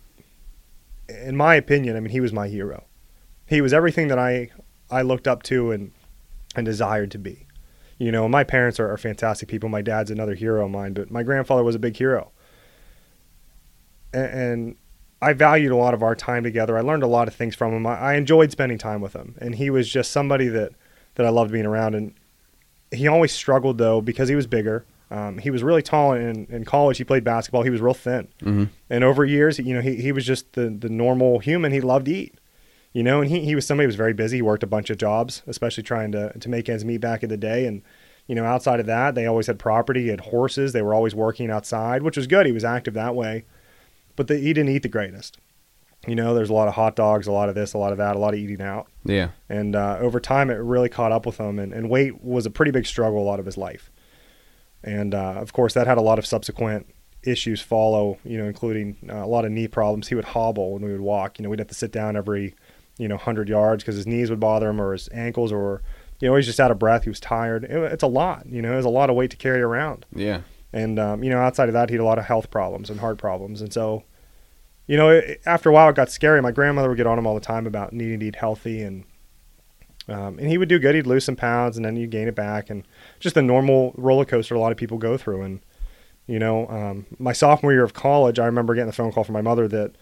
in my opinion, I mean, he was my hero. He was everything that I, I looked up to and, and desired to be. You know, my parents are, are fantastic people. My dad's another hero of mine, but my grandfather was a big hero. And, and I valued a lot of our time together. I learned a lot of things from him. I, enjoyed spending time with him, and he was just somebody that that I loved being around. And he always struggled though because he was bigger. Um, he was really tall in, in college. He played basketball. He was real thin, Mhm. and over years, you know, he, he was just the the normal human. He loved to eat, you know, and he, he was somebody who was very busy. He worked a bunch of jobs, especially trying to to make ends meet back in the day. And you know, outside of that, they always had property. He had horses. They were always working outside, which was good. He was active that way, but the, he didn't eat the greatest. You know, there's a lot of hot dogs, a lot of this, a lot of that, a lot of eating out. Yeah. And uh, over time, it really caught up with him. And, and weight was a pretty big struggle a lot of his life. And uh, of course, that had a lot of subsequent issues follow, you know, including uh, a lot of knee problems. He would hobble when we would walk. You know, we'd have to sit down every, you know, 100 yards because his knees would bother him or his ankles or, you know, he's just out of breath. He was tired. It, it's a lot, you know, it was a lot of weight to carry around. Yeah. And um, you know, outside of that, he had a lot of health problems and heart problems. And so, you know, it, after a while, it got scary. My grandmother would get on him all the time about needing to eat healthy, and um, and he would do good. He'd lose some pounds, and then he'd gain it back, and just the normal roller coaster a lot of people go through. And you know, um, my sophomore year of college, I remember getting a phone call from my mother that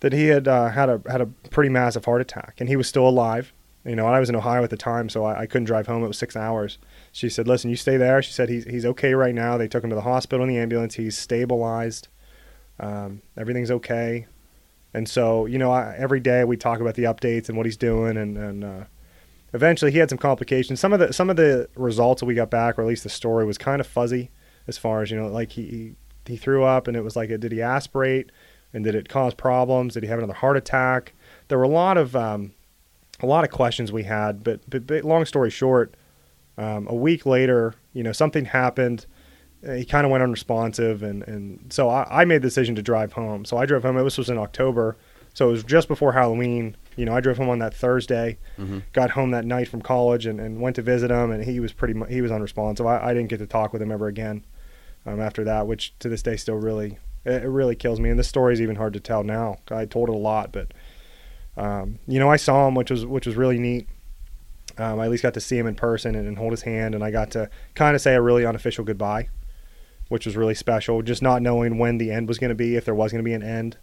that he had uh, had a had a pretty massive heart attack, and he was still alive. You know, I was in Ohio at the time, so I, I couldn't drive home. It was six hours. She said, "Listen, you stay there." She said, "He's he's okay right now." They took him to the hospital in the ambulance. He's stabilized. Um, everything's okay. And so, you know, I, every day we talk about the updates and what he's doing, and and uh, eventually he had some complications. Some of the some of the results we got back, or at least the story, was kind of fuzzy as far as you know, like he he, he threw up, and it was like, did he aspirate, and did it cause problems? Did he have another heart attack? There were a lot of um, a lot of questions we had, but, but, but long story short, um, a week later, you know, something happened. Uh, He kind of went unresponsive, and, and so I, I made the decision to drive home. So I drove home. This was in October, so it was just before Halloween. You know, I drove home on that Thursday, got home that night from college, and, and went to visit him, and he was pretty mu- he was unresponsive. I, I didn't get to talk with him ever again um, after that, which to this day still really it, it really kills me. And this story is even hard to tell now. I told it a lot, but um, you know, I saw him, which was which was really neat. Um, I at least got to see him in person and, and hold his hand, and I got to kind of say a really unofficial goodbye, which was really special. Just not knowing when the end was going to be, if there was going to be an end.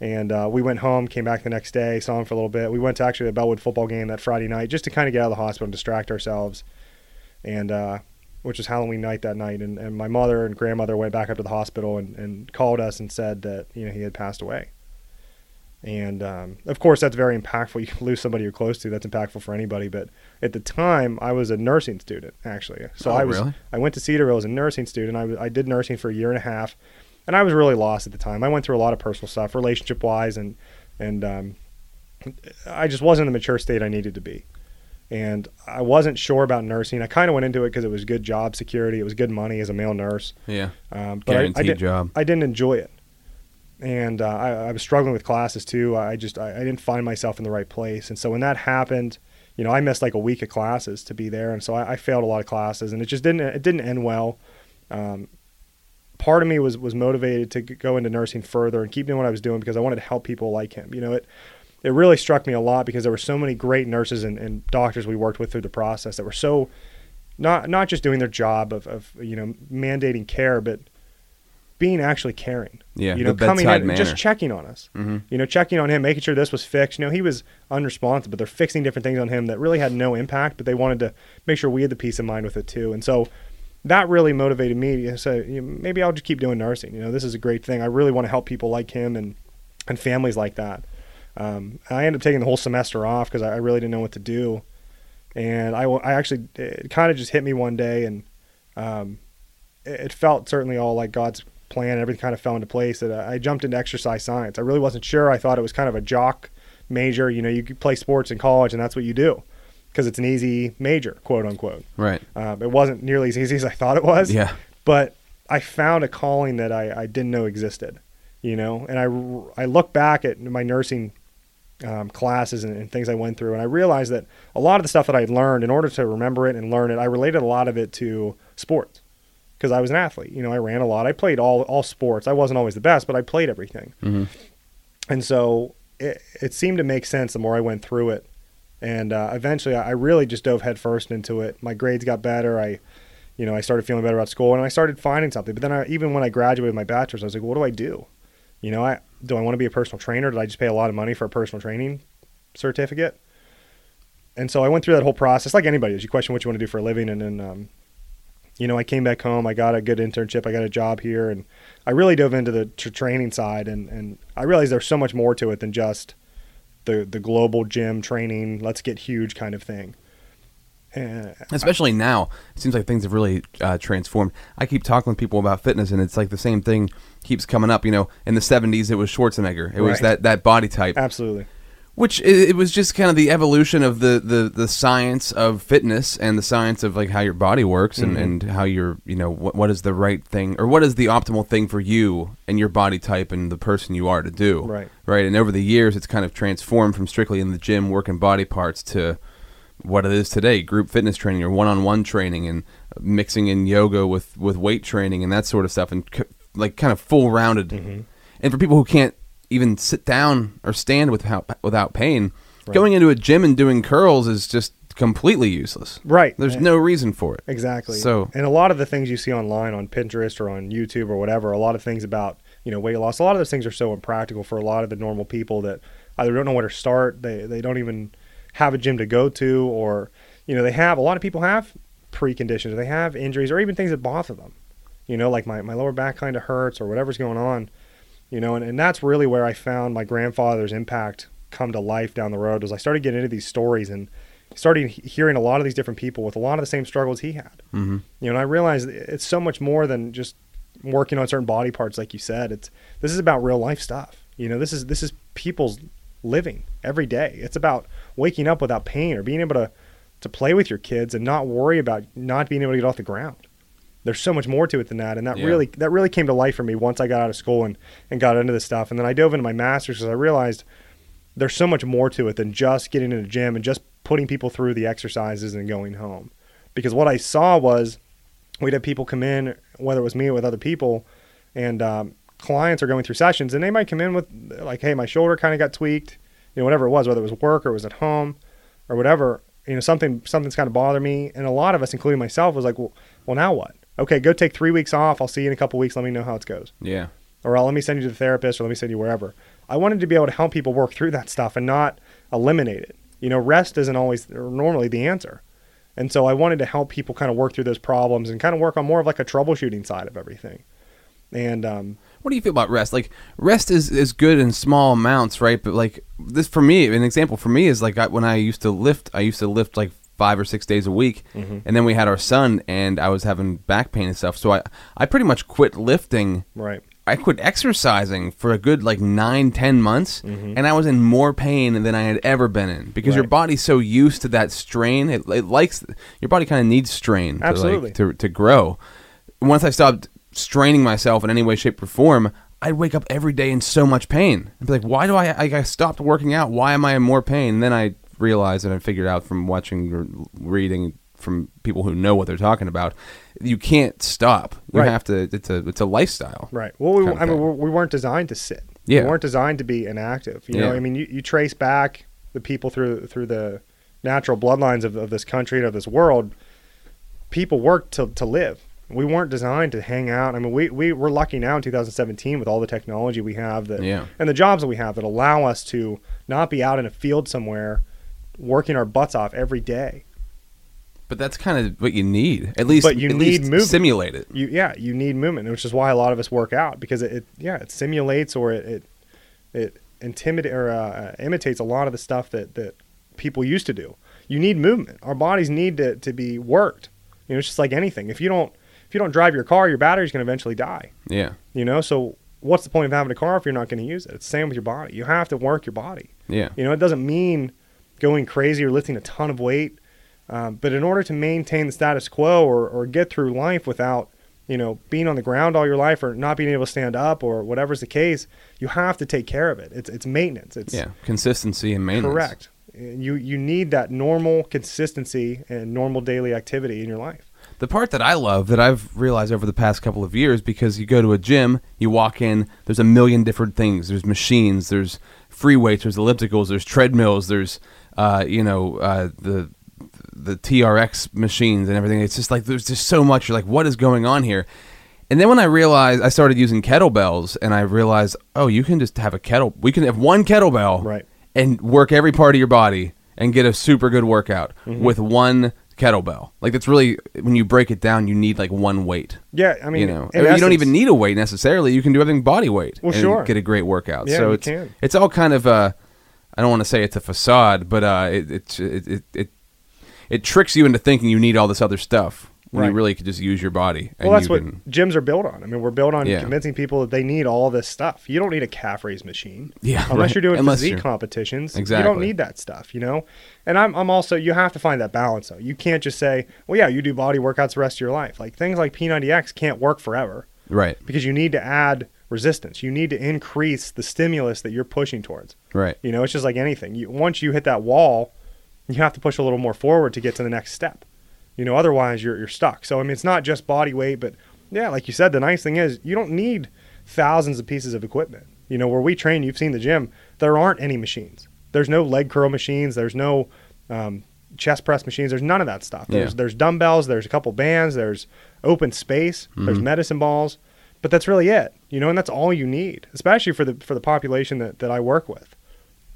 And uh, we went home, came back the next day, saw him for a little bit. We went to actually the Bellwood football game that Friday night just to kind of get out of the hospital and distract ourselves. And uh, which was Halloween night that night. And, and my mother and grandmother went back up to the hospital and, and called us and said that you know he had passed away. And um, of course, that's very impactful. You lose somebody you're close to. That's impactful for anybody. But at the time, I was a nursing student actually. So Oh, I was really? I went to Cedarville as a nursing student. I, I did nursing for a year and a half, and I was really lost at the time. I went through a lot of personal stuff, relationship wise, and and um, I just wasn't in the mature state I needed to be. and I wasn't sure about nursing. I kind of went into it because it was good job security, it was good money as a male nurse, Yeah. um, but I, I, Guaranteed did, job. I didn't enjoy it, and uh, I, I was struggling with classes too. I just I, I didn't find myself in the right place, and so when that happened, you know, I missed like a week of classes to be there, and so I, I failed a lot of classes, and it just didn't it didn't end well. Um, part of me was was motivated to go into nursing further and keep doing what I was doing because I wanted to help people like him. You know, it it really struck me a lot because there were so many great nurses and, and doctors we worked with through the process that were so not not just doing their job of, of you know mandating care, but being actually caring. Yeah, you know, coming in and just checking on us. Mhm. You know, checking on him, making sure this was fixed. You know, he was unresponsive, but they're fixing different things on him that really had no impact, but they wanted to make sure we had the peace of mind with it too. And so that really motivated me to say, you know, maybe I'll just keep doing nursing. You know, this is a great thing. I really want to help people like him and and families like that. Um, I ended up taking the whole semester off because I, I really didn't know what to do, and I, I actually it kind of just hit me one day, and um, it, it felt certainly all like God's plan. Everything kind of fell into place. That I, jumped into exercise science. I really wasn't sure. I thought it was kind of a jock major. You know, you play sports in college, and that's what you do because it's an easy major, quote unquote. Right. Um, it wasn't nearly as easy as I thought it was Yeah. but I found a calling that I, I didn't know existed, you know. And I, I look back at my nursing um, classes and, and things I went through, and I realized that a lot of the stuff that I learned, in order to remember it and learn it, I related a lot of it to sports because I was an athlete. You know, I ran a lot. I played all all sports. I wasn't always the best, but I played everything. Mhm. And so it, it seemed to make sense the more I went through it. And uh, eventually, I really just dove headfirst into it. My grades got better. I, you know, I started feeling better about school, and I started finding something. But then, I, even when I graduated with my bachelor's, I was like, what do I do? You know, I do I want to be a personal trainer? Did I just pay a lot of money for a personal training certificate? And so I went through that whole process, like anybody does. You question what you want to do for a living, and then, um, you know, I came back home. I got a good internship. I got a job here, and I really dove into the tr- training side, and and I realized there's so much more to it than just the the global gym training. Let's get huge kind of thing. And Especially now, it seems like things have really uh, transformed. I keep talking with people about fitness, and it's like the same thing keeps coming up. You know, in the '70s, it was Schwarzenegger. It was Right. that that body type. absolutely, Which it, it was just kind of the evolution of the, the, the science of fitness and the science of like how your body works and, Mhm. and how you're you know what what is the right thing or what is the optimal thing for you and your body type and the person you are to do Right. right and over the years it's kind of transformed from strictly in the gym working body parts to what it is today group fitness training or one-on-one training and mixing in yoga with with weight training and that sort of stuff and c- like kind of full rounded Mm-hmm. and for people who can't even sit down or stand without without pain, Right. going into a gym and doing curls is just completely useless. right. There's no reason for it. Exactly. So- and a lot of the things you see online on Pinterest or on YouTube or whatever, a lot of things about you know weight loss, a lot of those things are so impractical for a lot of the normal people that either don't know where to start, they they don't even have a gym to go to, or you know they have a lot of people have preconditions, they have injuries, or even things that bother them. You know, like my, my lower back kind of hurts or whatever's going on. You know, and, and that's really where I found my grandfather's impact come to life down the road was I started getting into these stories and started hearing a lot of these different people with a lot of the same struggles he had. Mm-hmm. You know, and I realized it's so much more than just working on certain body parts, like you said. It's this is about real life stuff. You know, this is this is people's living every day. It's about waking up without pain or being able to to play with your kids and not worry about not being able to get off the ground. There's so much more to it than that, and that Yeah. really that really came to life for me once I got out of school and and got into this stuff. And then I dove into my master's because I realized there's so much more to it than just getting in a gym and just putting people through the exercises and going home. Because what I saw was we'd have people come in, whether it was me or with other people, and um, clients are going through sessions, and they might come in with like, "Hey, my shoulder kind of got tweaked," you know, whatever it was, whether it was work or it was at home or whatever. You know, something something's kind of bothered me, and a lot of us, including myself, was like, "Well, well, now what? Okay, go take three weeks off. I'll see you in a couple weeks. Let me know how it goes." Yeah. or I'll, let me send you to the therapist or let me send you wherever. I wanted to be able to help people work through that stuff and not eliminate it. You know, rest isn't always or normally the answer. And so I wanted to help people kind of work through those problems and kind of work on more of like a troubleshooting side of everything. And um, What do you feel about rest? Like rest is, is good in small amounts, right? But like this for me, an example for me is like I, when I used to lift, I used to lift like five or six days a week, Mm-hmm. and then we had our son, and I was having back pain and stuff. So I I pretty much quit lifting right, I quit exercising for a good like nine, ten months, and I was in more pain than I had ever been in because your Mm-hmm. Body's so used to that strain. It, it likes your body kind of needs strain Absolutely. to, like, to to grow. Once I stopped straining myself in any way, shape, or form, I'd wake up every day in so much pain. I'd be like, "Why do I? I, I stopped working out. Why am I in more pain?" And then I realized and I figured out from watching or reading from people who know what they're talking about, you can't stop. You Right. have to. It's a it's a lifestyle. Right. Well, we, I mean, we're, weren't designed to sit. Yeah. We weren't designed to be inactive. You know, I mean, you, you trace back the people through through the natural bloodlines of, of this country and of this world. People worked to, to live. We weren't designed to hang out. I mean, we, we, we're lucky now in 2017 with all the technology we have that, Yeah. and the jobs that we have that allow us to not be out in a field somewhere working our butts off every day. But that's kind of what you need. At least, But you need movement. simulate it. you yeah you need movement which is why a lot of us work out because it, it yeah it simulates or it it, it intimidate or uh, uh, imitates a lot of the stuff that that people used to do. You need movement. Our bodies need to, to be worked. You know it's just like anything. If you don't if you don't drive your car your battery's going to eventually die. Yeah, you know so what's the point of having a car if you're not going to use it? It's the same with your body. You have to work your body. Yeah, you know, it doesn't mean going crazy or lifting a ton of weight. Um, but in order to maintain the status quo or, or get through life without, you know, being on the ground all your life or not being able to stand up or whatever's the case, you have to take care of it. It's, it's maintenance. It's yeah. Consistency and maintenance. correct. You, you need that normal consistency and normal daily activity in your life. The part that I love that I've realized over the past couple of years because you go to a gym, you walk in, there's a million different things. There's machines, there's free weights, there's ellipticals, there's treadmills, there's uh, you know uh, the the TRX machines and everything. It's just like there's just so much. You're like, what is going on here? And then when I realized I started using kettlebells, and I realized, oh, you can just have a kettle. We can have one kettlebell, Right. and work every part of your body and get a super good workout with one kettlebell. Like that's really when you break it down, you need like one weight. Yeah, I mean, you know, in I mean, you don't even need a weight necessarily. You can do everything body weight. Well, and sure. get a great workout. Yeah, so you it's can. it's all kind of uh, I don't want to say it's a facade, but uh, it it it it, it, tricks you into thinking you need all this other stuff when you really could just use your body. And Well, that's what can, gyms are built on. I mean, we're built on Yeah. convincing people that they need all this stuff. You don't need a calf raise machine. Yeah, Unless right. you're doing Unless physique you're- competitions. You don't need that stuff, you know? And I'm, I'm also, you have to find that balance, though. You can't just say, well, yeah, you do body workouts the rest of your life. Like things like P90X can't work forever right, because you need to add resistance. You need to increase the stimulus that you're pushing towards. Right, You know, it's just like anything. You, once you hit that wall, you have to push a little more forward to get to the next step. You know, otherwise you're you're stuck. So I mean, it's not just body weight, but yeah, like you said, the nice thing is you don't need thousands of pieces of equipment. You know, where we train, you've seen the gym. There aren't any machines. There's no leg curl machines. There's no um, chest press machines. There's none of that stuff. There's Yeah. there's dumbbells. There's a couple bands. There's open space. Mm-hmm. There's medicine balls. But that's really it. You know, and that's all you need, especially for the for the population that, that I work with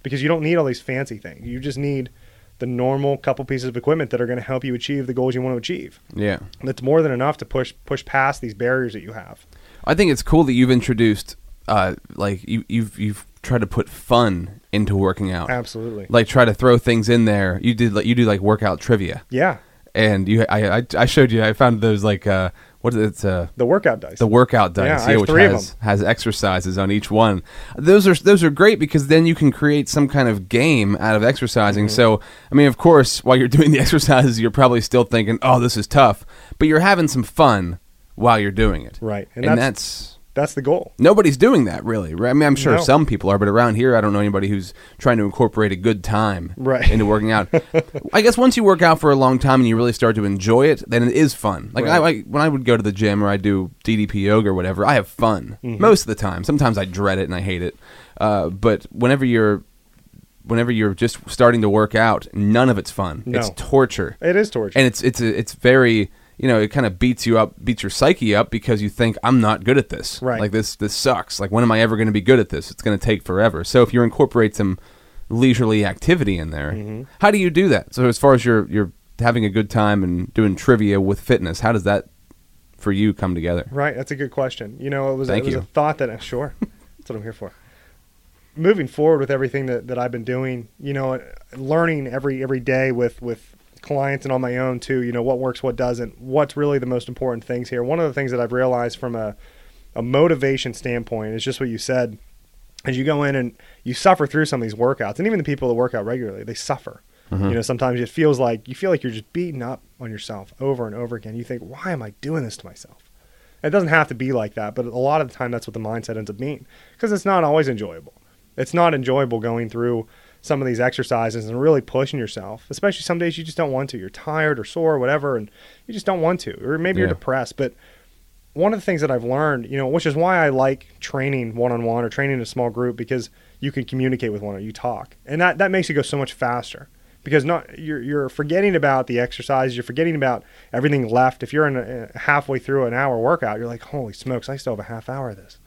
because you don't need all these fancy things. You just need the normal couple pieces of equipment that are going to help you achieve the goals you want to achieve. yeah. And that's more than enough to push push past these barriers that you have. I think it's cool that you've introduced, uh, like you, you've you've tried to put fun into working out. Absolutely. Like try to throw things in there. You did like you do like workout trivia, Yeah. and you I I, I showed you. I found those like uh what is it? It's uh The workout dice. the workout dice, Yeah, I which has has exercises on each one. Those are those are great because then you can create some kind of game out of exercising. Mm-hmm. So I mean, of course, while you're doing the exercises, you're probably still thinking, "Oh, this is tough," but you're having some fun while you're doing it. Right. and, And that's, that's- That's the goal. Nobody's doing that really. Right? I mean, I'm sure No. some people are, but around here, I don't know anybody who's trying to incorporate a good time Right. into working out. I guess once you work out for a long time and you really start to enjoy it, then it is fun. Like I, I, when I would go to the gym or I do DDP yoga or whatever, I have fun Mm-hmm. most of the time. Sometimes I dread it and I hate it, uh, but whenever you're whenever you're just starting to work out, none of it's fun. No. It's torture It is torture. and it's it's a, it's very you know it kind of beats you up beats your psyche up because you think i'm not good at this Right. like this this sucks like when am i ever going to be good at this it's going to take forever so if you incorporate some leisurely activity in there Mm-hmm. how do you do that so as far as you're you're having a good time and doing trivia with fitness how does that for you come together Right, that's a good question. You know, it was, Thank it was you. a thought that sure, that's what I'm here for. Moving forward with everything that, that I've been doing, you know, learning every every day with with clients and on my own too. You know, what works, what doesn't, what's really the most important things here. One of the things that I've realized from a a motivation standpoint, is just what you said. As you go in and you suffer through some of these workouts, and even the people that work out regularly, they suffer. Mm-hmm. You know, sometimes it feels like you feel like you're just beating up on yourself over and over again. You think, why am I doing this to myself? It doesn't have to be like that, but a lot of the time that's what the mindset ends up being because it's not always enjoyable. It's not enjoyable going through some of these exercises and really pushing yourself, especially some days you just don't want to. You're tired or sore or whatever, and you just don't want to, or maybe you're depressed. But one of the things that I've learned, you know, which is why I like training one on one or training in a small group because you can communicate with one another, you talk, and that that makes it go so much faster because not you're you're forgetting about the exercise, you're forgetting about everything left. If you're in a, halfway through an hour workout, you're like, holy smokes, I still have a half hour of this.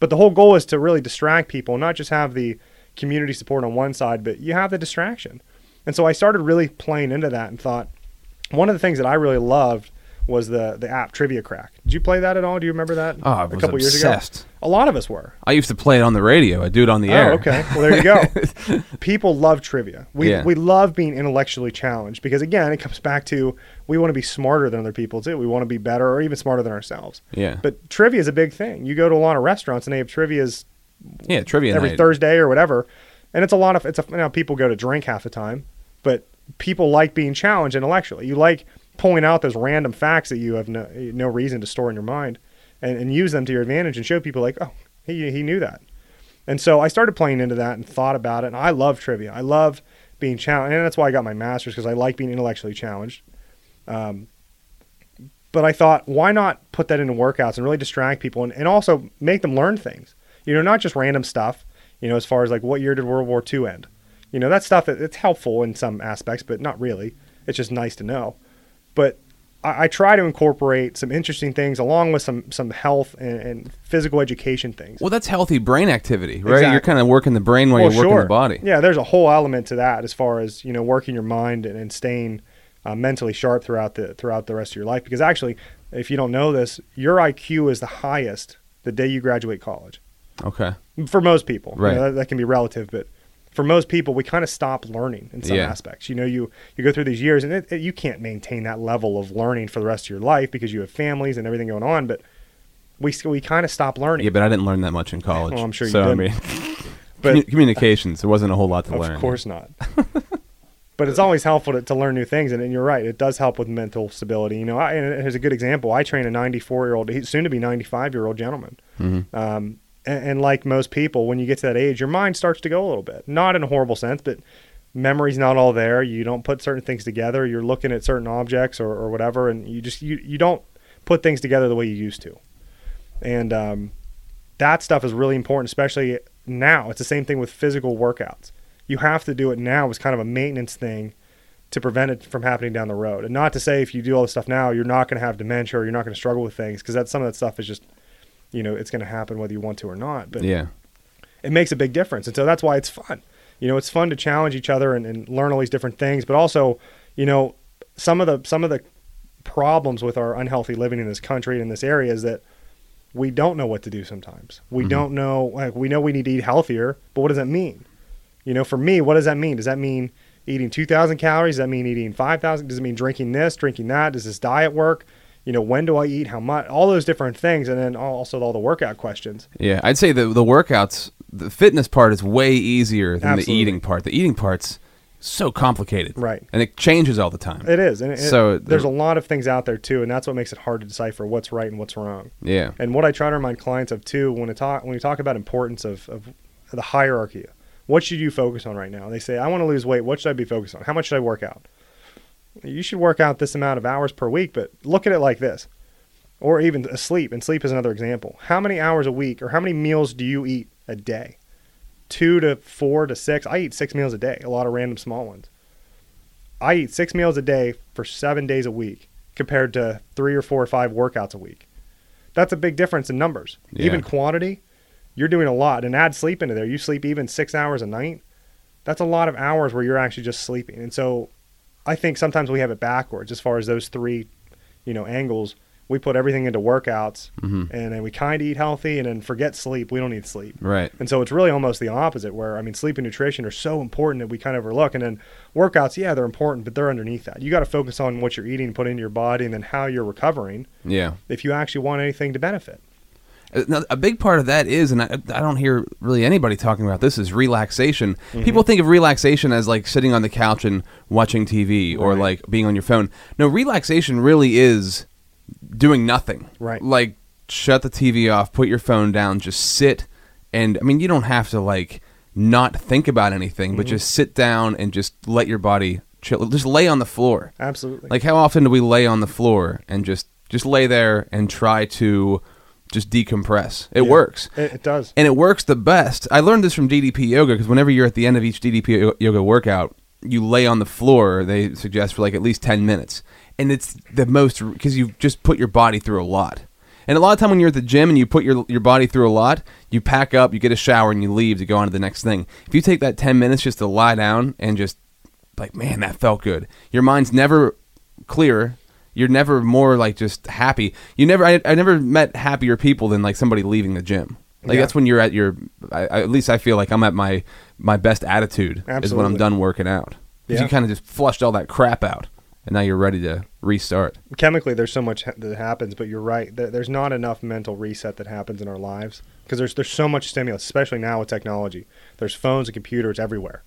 But the whole goal is to really distract people, not just have the community support on one side, but you have the distraction. And so I started really playing into that and thought one of the things that I really loved was the the app Trivia Crack. Did you play that at all? Do you remember that? Oh, I a was couple years ago. obsessed. A lot of us were. I used to play it on the radio. I do it on the oh, air. Oh, okay. Well, there you go. People love trivia. We Yeah. we love being intellectually challenged because again, it comes back to we want to be smarter than other people too. We want to be better or even smarter than ourselves. Yeah. But trivia is a big thing. You go to a lot of restaurants and they have trivia's yeah, trivia every night. Thursday or whatever, and it's a lot of it's a you know, people go to drink half the time, but people like being challenged intellectually. You like pulling out those random facts that you have no no reason to store in your mind, and, and use them to your advantage and show people like, oh, he he knew that. And so I started playing into that and thought about it. And I love trivia. I love being challenged, and that's why I got my master's because I like being intellectually challenged. Um, but I thought, why not put that into workouts and really distract people and, and also make them learn things? You know, not just random stuff. You know, as far as like what year did World War II end? You know, that stuff it- it's helpful in some aspects, but not really. It's just nice to know. But I, I try to incorporate some interesting things along with some some health and, and physical education things. Well, that's healthy brain activity, right? You're kind of working the brain while Well, you're working sure. the body. Yeah, there's a whole element to that as far as you know working your mind and, and staying uh, mentally sharp throughout the throughout the rest of your life. Because actually, if you don't know this, your IQ is the highest the day you graduate college. Okay. For most people, You know, Right. that, that can be relative, but for most people, we kind of stop learning in some Yeah. aspects. You know, you you go through these years, and it, it- you can't maintain that level of learning for the rest of your life because you have families and everything going on. But we we kind of stop learning. Yeah, but I didn't learn that much in college. Well, I'm sure you so, I didn't. mean, But- communications, there wasn't a whole lot to Of learn. Of course not. but it's always helpful to, to learn new things, and, and you're right. It does help with mental stability. You know, I, and here's a good example. I train a 94 year old, soon to be 95 year old gentleman. Mhm. Um, and, and like most people, when you get to that age, your mind starts to go a little bit. Not in a horrible sense, but memory's not all there. You don't put certain things together. You're looking at certain objects or, or whatever, and you just you, you don't put things together the way you used to. And um, that stuff is really important, especially now. It's the same thing with physical workouts. You have to do it now as kind of a maintenance thing to prevent it from happening down the road. And not to say if you do all this stuff now, you're not going to have dementia or you're not going to struggle with things because that some of that stuff is just, you know, it's going to happen whether you want to or not. But Yeah. it makes a big difference. And so that's why it's fun. You know, it's fun to challenge each other and, and learn all these different things, but also, you know, some of the some of the problems with our unhealthy living in this country and in this area is that we don't know what to do sometimes. We Mhm. don't know like we know we need to eat healthier, but what does that mean? You know, for me, what does that mean? Does that mean eating 2000 calories? Does that mean eating 5000? Does it mean drinking this, drinking that? Does this diet work? You know, when do I eat? How much? All those different things and then also all the workout questions. Yeah, I'd say the the workouts, the fitness part is way easier than Absolutely. the eating part. The eating part's so complicated, Right. And it changes all the time. It is, and it, So there's a lot of things out there too, and that's what makes it hard to decipher what's right and what's wrong. yeah, And what I try to remind clients of too, when we talk when we talk about importance of, of the hierarchy, what should you focus on right now? They say, I want to lose weight. What should I be focused on? How much should I work out? You should work out this amount of hours per week, but look at it like this, or even sleep. And sleep is another example. How many hours a week, or how many meals do you eat a day? Two to four to six. I eat six meals a day. A lot of random small ones. I eat six meals a day for seven days a week compared to three or four or five workouts a week. That's a big difference in numbers. Yeah. Even quantity, you're doing a lot. And add sleep into there. You sleep even six hours a night. That's a lot of hours where you're actually just sleeping. And so I think sometimes we have it backwards as far as those three, you know, angles. We put everything into workouts Mhm. and then we kind of eat healthy and then forget sleep. We don't need sleep. right. And so it's really almost the opposite, where I mean, sleep and nutrition are so important that we kind of overlook. And then workouts, yeah, they're important, but they're underneath that. You got to focus on what you're eating, put into your body, and then how you're recovering Yeah, if you actually want anything to benefit. A a big part of that is, and I, I don't hear really anybody talking about this, is relaxation. Mm-hmm. People think of relaxation as like sitting on the couch and watching TV or Right. like being on your phone. No, relaxation really is doing nothing. Right. Like shut the TV off, put your phone down, just sit. And I mean, you don't have to like not think about anything, Mm-hmm. but just sit down and just let your body chill. Just lay on the floor. Absolutely. Like how often do we lay on the floor and just just lay there and try to just decompress? It Yeah. works. It, it does. And it works the best. I learned this from DDP yoga because whenever you're at the end of each DDP yoga workout, you lay on the floor. They suggest for like at least 10 minutes. And it's the most because you've just put your body through a lot. And a lot of time when you're at the gym and you put your your body through a lot, you pack up, you get a shower, and you leave to go on to the next thing. If you take that 10 minutes just to lie down and just like, man, that felt good. Your mind's never clearer. You're never more like just happy. You never, I, I never met happier people than like somebody leaving the gym. Like Yeah. that's when you're at your, I, I, at least I feel like I'm at my my best attitude is when I'm Absolutely. done working out. 'Cause Yeah. you kind of just flushed all that crap out, and now you're ready to restart. chemically there's so much ha- that happens but you're right There- there's not enough mental reset that happens in our lives because there's there's so much stimulus especially now with technology there's phones and computers everywhere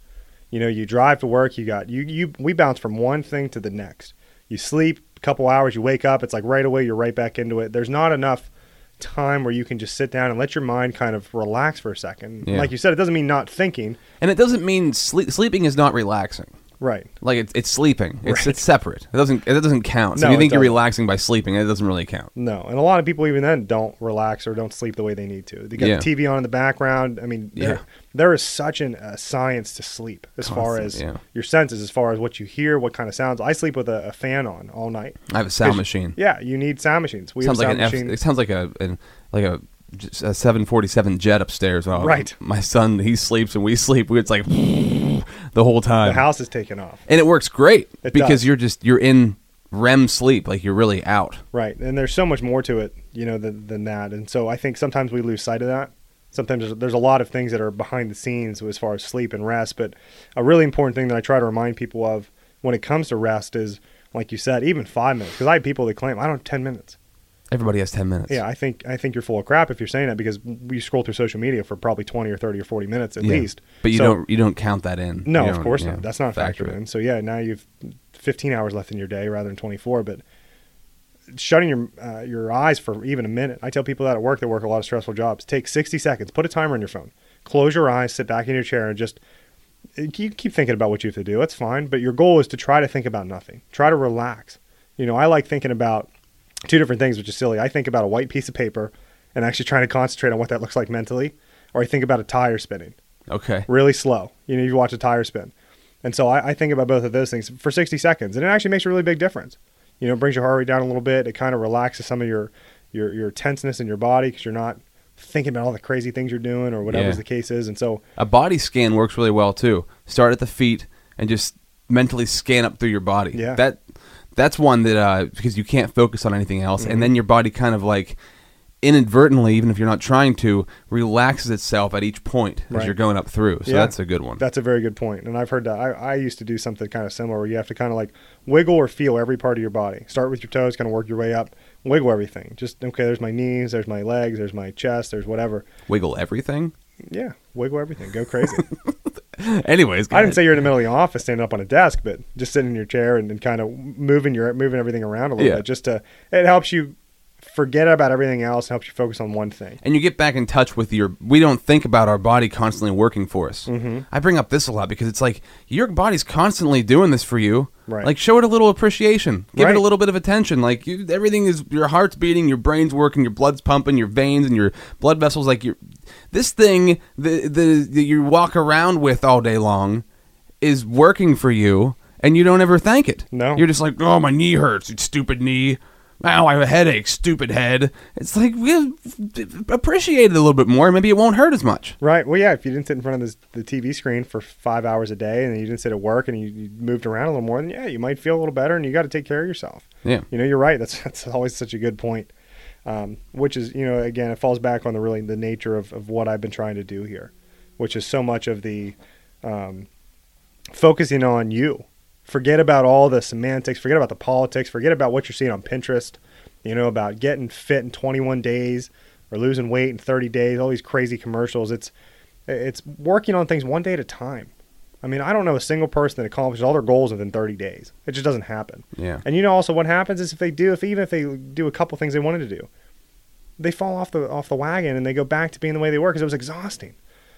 you know you drive to work you got you you we bounce from one thing to the next you sleep couple hours you wake up it's like right away you're right back into it there's not enough time where you can just sit down and let your mind kind of relax for a second Yeah. like you said it doesn't mean not thinking And it doesn't mean sleep, sleeping is not relaxing. Right Like it's it's sleeping. It's Right. it's separate. It doesn't it doesn't count. So No, if you think you're relaxing by sleeping, it doesn't really count. No, and a lot of people even then don't relax or don't sleep the way they need to. They got Yeah. the TV on in the background. I mean, there, Yeah. there is such an uh, science to sleep as far as yeah. your senses, as far as what you hear, what kind of sounds. I sleep with a, a fan on all night. I have a sound machine. Yeah, you need sound machines. We sounds have like an sound F, machine. it sounds like a an, like a, a 747 jet upstairs. Oh, Right. My son, he sleeps and we sleep. It's like the whole time. the house is taken off. and it works great It because does. you're just you're in REM sleep, like you're really out. Right, and there's so much more to it, you know, than, than that. And so I think sometimes we lose sight of that. Sometimes there's, there's a lot of things that are behind the scenes as far as sleep and rest. But a really important thing that I try to remind people of when it comes to rest is, like you said, even five minutes. Because I have people that claim I don't have ten minutes. Everybody has 10 minutes. Yeah, I think I think you're full of crap if you're saying that because we scroll through social media for probably 20 or 30 or 40 minutes at Yeah. least. But you So- don't you don't count that in. No, of course not. That's not factor factored in. So yeah, now you've 15 hours left in your day rather than 24. But shutting your uh, your eyes for even a minute. I tell people that at work that work a lot of stressful jobs. Take 60 seconds. Put a timer on your phone. Close your eyes. Sit back in your chair and just you keep thinking about what you have to do. That's fine. But your goal is to try to think about nothing. Try to relax. You know, I like thinking about two different things, which is silly. I think about a white piece of paper and actually trying to concentrate on what that looks like mentally, or I think about a tire spinning Okay. really slow. You know, you watch a tire spin. And so I, I think about both of those things for 60 seconds, and it actually makes a really big difference. You know, it brings your heart rate down a little bit. It kind of relaxes some of your your your tenseness in your body because you're not thinking about all the crazy things you're doing or whatever Yeah. the case is. And so, A body scan works really well too. Start at the feet and just mentally scan up through your body. Yeah. That that's one that uh because you can't focus on anything else Mm-hmm. and then your body kind of like inadvertently even if you're not trying to relaxes itself at each point as you're going up through. So Yeah. that's a good one. that's a very good point. And I've heard that. I, I used to do something kind of similar where you have to kind of like wiggle or feel every part of your body. Start with your toes, kind of work your way up, wiggle everything. Just, okay, there's my knees, there's my legs, there's my chest, there's whatever. Wiggle everything. Yeah, wiggle everything. Go crazy. Anyways, I didn't ahead. say you're in the middle of the office standing up on a desk, but just sitting in your chair and, and kind of moving your moving everything around a little Yeah. bit. Just to it helps you forget about everything else, helps you focus on one thing. and you get back in touch with your we don't think about our body constantly working for us Mm-hmm. i bring up this a lot because it's like your body's constantly doing this for you Right. like show it a little appreciation give it a little bit of attention like you, everything is your heart's beating your brain's working your blood's pumping your veins and your blood vessels like your this thing the, the that you walk around with all day long is working for you and you don't ever thank it No. you're just like oh my knee hurts you stupid knee Ow, I have a headache, stupid head. It's like we appreciate it a little bit more. Maybe it won't hurt as much. Right. Well, yeah. If you didn't sit in front of this, the TV screen for five hours a day, and you didn't sit at work, and you, you moved around a little more, then yeah, you might feel a little better, and you got to take care of yourself. Yeah. You know, you're right. That's that's always such a good point. Um, which is, you know, again, it falls back on the really the nature of, of what I've been trying to do here, which is so much of the um, focusing on you. Forget about all the semantics. Forget about the politics. Forget about what you're seeing on Pinterest. You know about getting fit in 21 days, or losing weight in 30 days. All these crazy commercials. It's it's working on things one day at a time. I mean, I don't know a single person that accomplishes all their goals within 30 days. It just doesn't happen. Yeah. And you know also what happens is if they do, if even if they do a couple things they wanted to do, they fall off the off the wagon and they go back to being the way they were because it was exhausting.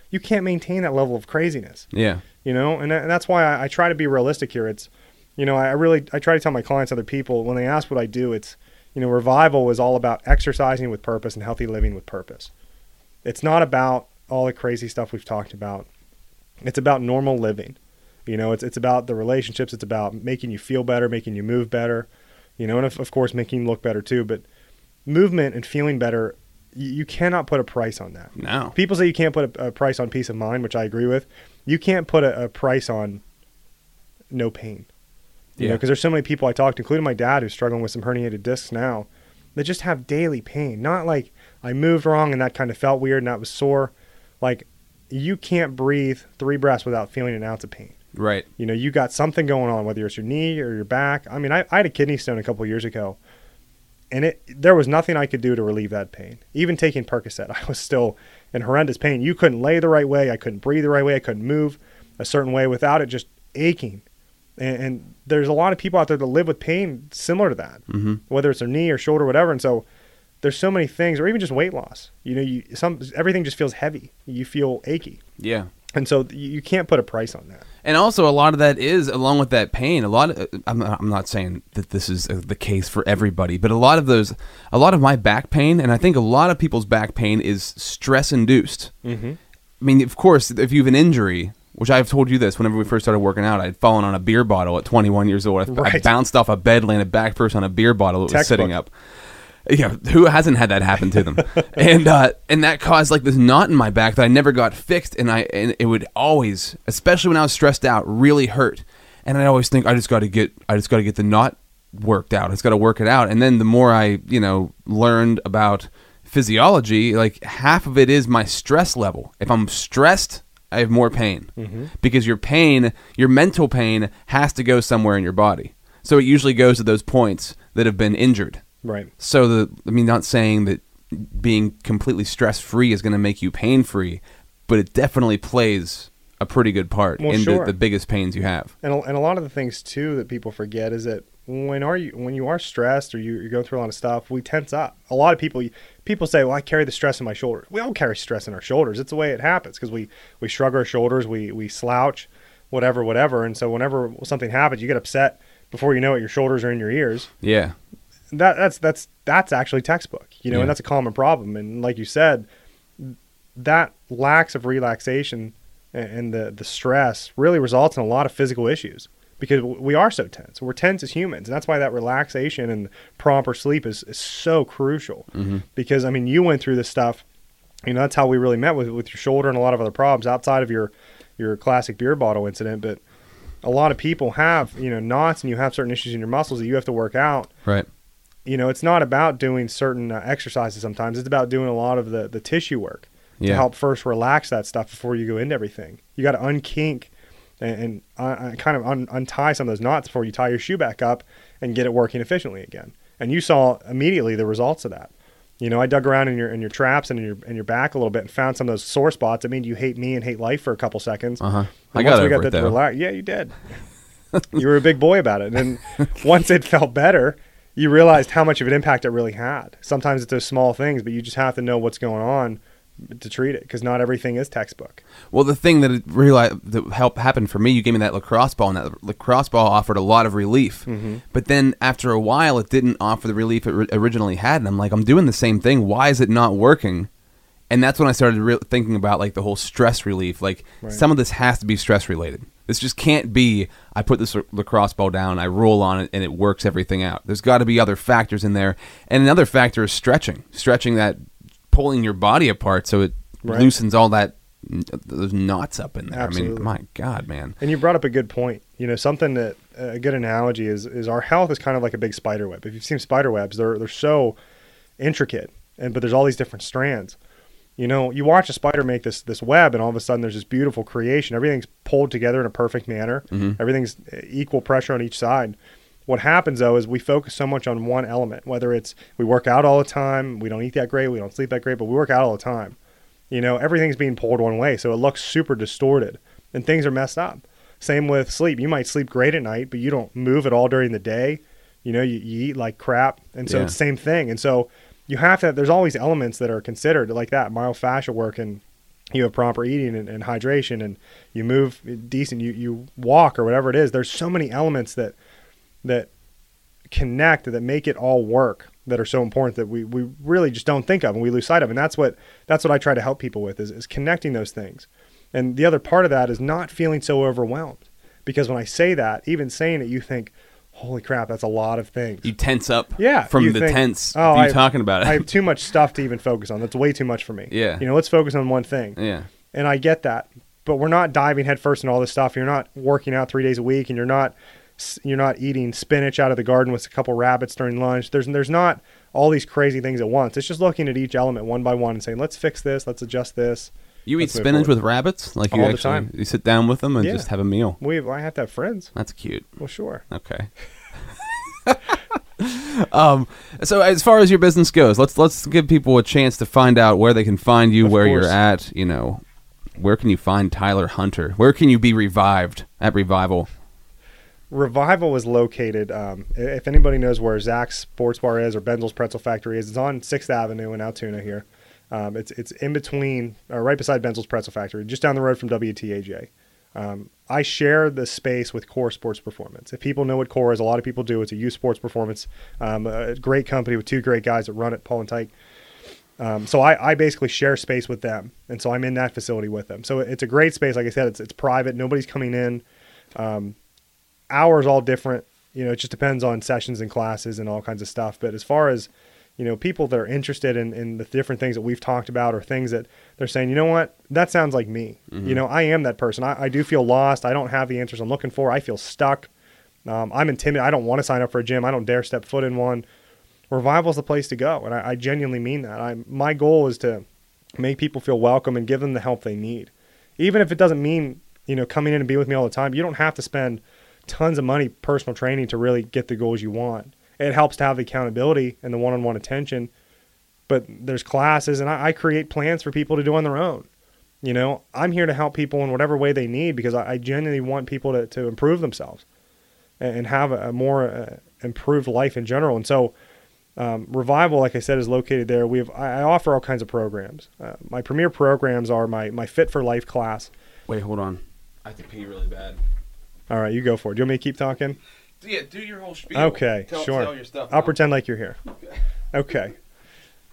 You can't maintain that level of craziness, Yeah. you know. And, that, and that's why I, I try to be realistic here. It's, you know, I really I try to tell my clients, other people, when they ask what I do, it's, you know, revival is all about exercising with purpose and healthy living with purpose. It's not about all the crazy stuff we've talked about. It's about normal living. You know, it's it's about the relationships. It's about making you feel better, making you move better. You know, and of, of course making you look better too. But movement and feeling better, you, you cannot put a price on that. No. People say you can't put a, a price on peace of mind, which I agree with. You can't put a, a price on no pain. You know, Yeah. because there's so many people I talked, including my dad, who's struggling with some herniated discs now, that just have daily pain. Not like I moved wrong and that kind of felt weird and that was sore. Like you can't breathe three breaths without feeling an ounce of pain. Right. You know, you got something going on, whether it's your knee or your back. I mean, I, I had a kidney stone a couple years ago, and it there was nothing I could do to relieve that pain. Even taking Percocet, I was still in horrendous pain. You couldn't lay the right way. I couldn't breathe the right way. I couldn't move a certain way without it just aching. And, and there's a lot of people out there that live with pain similar to that, Mm-hmm. whether it's their knee or shoulder, or whatever. And so there's so many things, or even just weight loss. You know, you some everything just feels heavy. You feel achy, Yeah. And so you, can't put a price on that. And also, a lot of that is along with that pain. A lot. Of, I'm, not, I'm not saying that this is uh, the case for everybody, but a lot of those, a lot of my back pain, and I think a lot of people's back pain is stress induced. Mm-hmm. I mean, of course, if you have an injury, which I've told you this whenever we first started working out, I'd fallen on a beer bottle at 21 years old. I, I bounced off a bed, landed back first on a beer bottle that was Textbook. sitting up. Yeah, who hasn't had that happen to them? and uh, and that caused like this knot in my back that I never got fixed, and I and it would always, especially when I was stressed out, really hurt. And I always think I just got to get I just got to get the knot worked out. I just got to work it out. And then the more I you know learned about physiology, like half of it is my stress level. If I'm stressed, I have more pain because your pain, your mental pain, has to go somewhere in your body. So it usually goes to those points that have been injured. Right. So the I mean, not saying that being completely stress free is going to make you pain free, but it definitely plays a pretty good part Well, in sure. the, the biggest pains you have. And a, and a lot of the things too that people forget is that when are you when you are stressed or you, you're going through a lot of stuff, we tense up. A lot of people people say, "Well, I carry the stress in my shoulders." We all carry stress in our shoulders. It's the way it happens because we we shrug our shoulders, we we slouch, whatever, whatever. And so whenever something happens, you get upset before you know it. Your shoulders are in your ears. Yeah, That that's that's that's actually textbook, you know, Yeah. and that's a common problem. And like you said, that lack of relaxation and, and the the stress really results in a lot of physical issues because we are so tense. We're tense as humans, and that's why that relaxation and proper sleep is, is so crucial. Mm-hmm. Because I mean, you went through this stuff. You know, that's how we really met with with your shoulder and a lot of other problems outside of your your classic beer bottle incident. But a lot of people have you know knots, and you have certain issues in your muscles that you have to work out right. You know, it's not about doing certain uh, exercises sometimes. It's about doing a lot of the, the tissue work to Yeah. help first relax that stuff before you go into everything. You got to unkink and, and uh, uh, kind of un- untie some of those knots before you tie your shoe back up and get it working efficiently again. And you saw immediately the results of that. You know, I dug around in your in your traps and in your in your back a little bit and found some of those sore spots. I mean, you hate me and hate life for a couple seconds. Uh huh. I got we over got it that to though. relax, yeah, you did. you were a big boy about it. And then once it felt better, you realized how much of an impact it really had. Sometimes it's those small things, but you just have to know what's going on to treat it because not everything is textbook. Well, the thing that it really that helped happen for me, you gave me that lacrosse ball, and that lacrosse ball offered a lot of relief. Mm-hmm. But then after a while, it didn't offer the relief it originally had, and I'm like, I'm doing the same thing. Why is it not working? And that's when I started re- thinking about like the whole stress relief. Like Right. some of this has to be stress related. This just can't be. I put this lacrosse ball down, I roll on it, and it works everything out. There's got to be other factors in there, and another factor is stretching. Stretching that, pulling your body apart so it Right. loosens all that those knots up in there. I mean, my God, man. And you brought up a good point. You know, something that a good analogy is is our health is kind of like a big spider web. If you've seen spider webs, they're they're so intricate, and but there's all these different strands. You know, you watch a spider make this this web, and all of a sudden there's this beautiful creation. Everything's pulled together in a perfect manner. Mhm. Everything's equal pressure on each side. What happens though is we focus so much on one element, whether it's we work out all the time, we don't eat that great, we don't sleep that great, but we work out all the time. You know, everything's being pulled one way, so it looks super distorted and things are messed up. Same with sleep. You might sleep great at night, but you don't move at all during the day. You know, you, you eat like crap. And so Yeah. it's the same thing. And so you have to, there's always elements that are considered like that myofascial work and you have proper eating and, and hydration and you move decent, you, you walk or whatever it is. There's so many elements that, that connect that make it all work that are so important that we, we really just don't think of and we lose sight of. And that's what, that's what I try to help people with is, is connecting those things. And the other part of that is not feeling so overwhelmed. Because when I say that, even saying it, you think, holy crap, that's a lot of things. You tense up. Yeah, From the think, tense. "Oh, you talking about it. I have too much stuff to even focus on. That's way too much for me. Yeah. You know, let's focus on one thing. yeah. And I get that. But we're not diving headfirst in all this stuff. You're not working out three days a week and you're not you're not eating spinach out of the garden with a couple rabbits during lunch. There's there's not all these crazy things at once. It's just looking at each element one by one and saying, let's fix this, let's adjust this. You eat spinach forward. with rabbits? Like you All the actually time. you sit down with them and Yeah. just have a meal. We I have to have friends. That's cute. Well, sure. Okay. um, so as far as your business goes, let's let's give people a chance to find out where they can find you, Of where course. you're at. You know, where can you find Tyler Hunter? Where can you be revived at Revival? Revival is located. Um, i- if anybody knows where Zach's Sports Bar is or Benzel's Pretzel Factory is, it's on Sixth Avenue in Altoona here. Um, it's it's in between, or right beside Benzel's Pretzel Factory, just down the road from WTAJ. Um, I share the space with Core Sports Performance. If people know what Core is, a lot of people do. It's a youth sports performance, um, a great company with two great guys that run it, Paul and Tyke. Um, so I, I basically share space with them, and so I'm in that facility with them. So it's a great space. Like I said, it's it's private. Nobody's coming in. Um, hours all different. You know, it just depends on sessions and classes and all kinds of stuff. But as far as you know, people that are interested in, in the different things that we've talked about or things that they're saying, you know what, that sounds like me. You know, I am that person. I, I do feel lost. I don't have the answers I'm looking for. I feel stuck. Um, I'm intimidated. I don't want to sign up for a gym. I don't dare step foot in one. Revival's the place to go, and I, I genuinely mean that. I my goal is to make people feel welcome and give them the help they need, even if it doesn't mean you know coming in and be with me all the time. You don't have to spend tons of money personal training to really get the goals you want. It helps to have the accountability and the one-on-one attention, but there's classes, and I, I create plans for people to do on their own. You know, I'm here to help people in whatever way they need because I, I genuinely want people to, to improve themselves and, and have a, a more uh, improved life in general. And so, um, Revival, like I said, is located there. We have I I offer all kinds of programs. Uh, my premier programs are my my Fit for Life class. Wait, hold on. I have to pee really bad. All right, you go for it. Do you want me to keep talking? Yeah, do your whole spiel. Okay, sure. I'll pretend like you're here. Okay.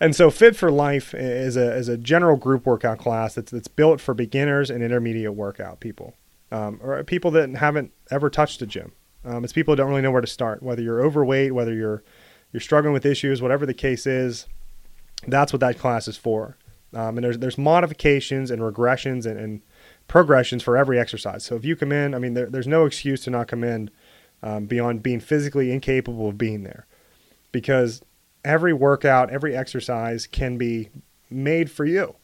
And so Fit for Life is a is a general group workout class that's that's built for beginners and intermediate workout people, um, or people that haven't ever touched a gym. Um, it's people that don't really know where to start. Whether you're overweight, whether you're you're struggling with issues, whatever the case is, that's what that class is for. Um, and there's there's modifications and regressions and, and progressions for every exercise. So if you come in, I mean, there, there's no excuse to not come in um, beyond being physically incapable of being there, because every workout, every exercise can be made for you.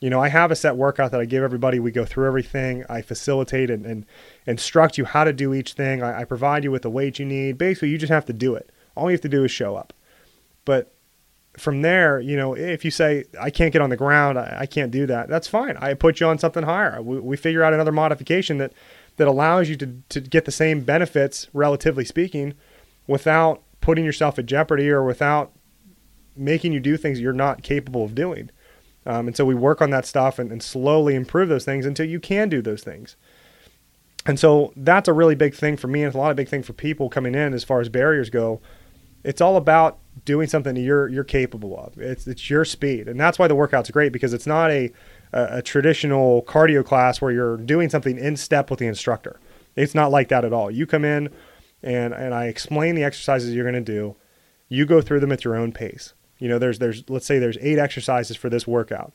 You know, I have a set workout that I give everybody. We go through everything. I facilitate and, and instruct you how to do each thing. I, I provide you with the weight you need. Basically, you just have to do it. All you have to do is show up. But from there, you know, if you say, I can't get on the ground, I, I can't do that, that's fine. I put you on something higher. We, we figure out another modification that, that allows you to, to get the same benefits, relatively speaking, without putting yourself at jeopardy or without making you do things you're not capable of doing. Um, and so we work on that stuff and, and slowly improve those things until you can do those things. And so that's a really big thing for me, and it's a lot of big thing for people coming in as far as barriers go. It's all about doing something that you're you're capable of. It's it's your speed, and that's why the workout's great because it's not a a, a traditional cardio class where you're doing something in step with the instructor. It's not like that at all. You come in, and and I explain the exercises you're going to do. You go through them at your own pace. You know, there's there's let's say there's eight exercises for this workout.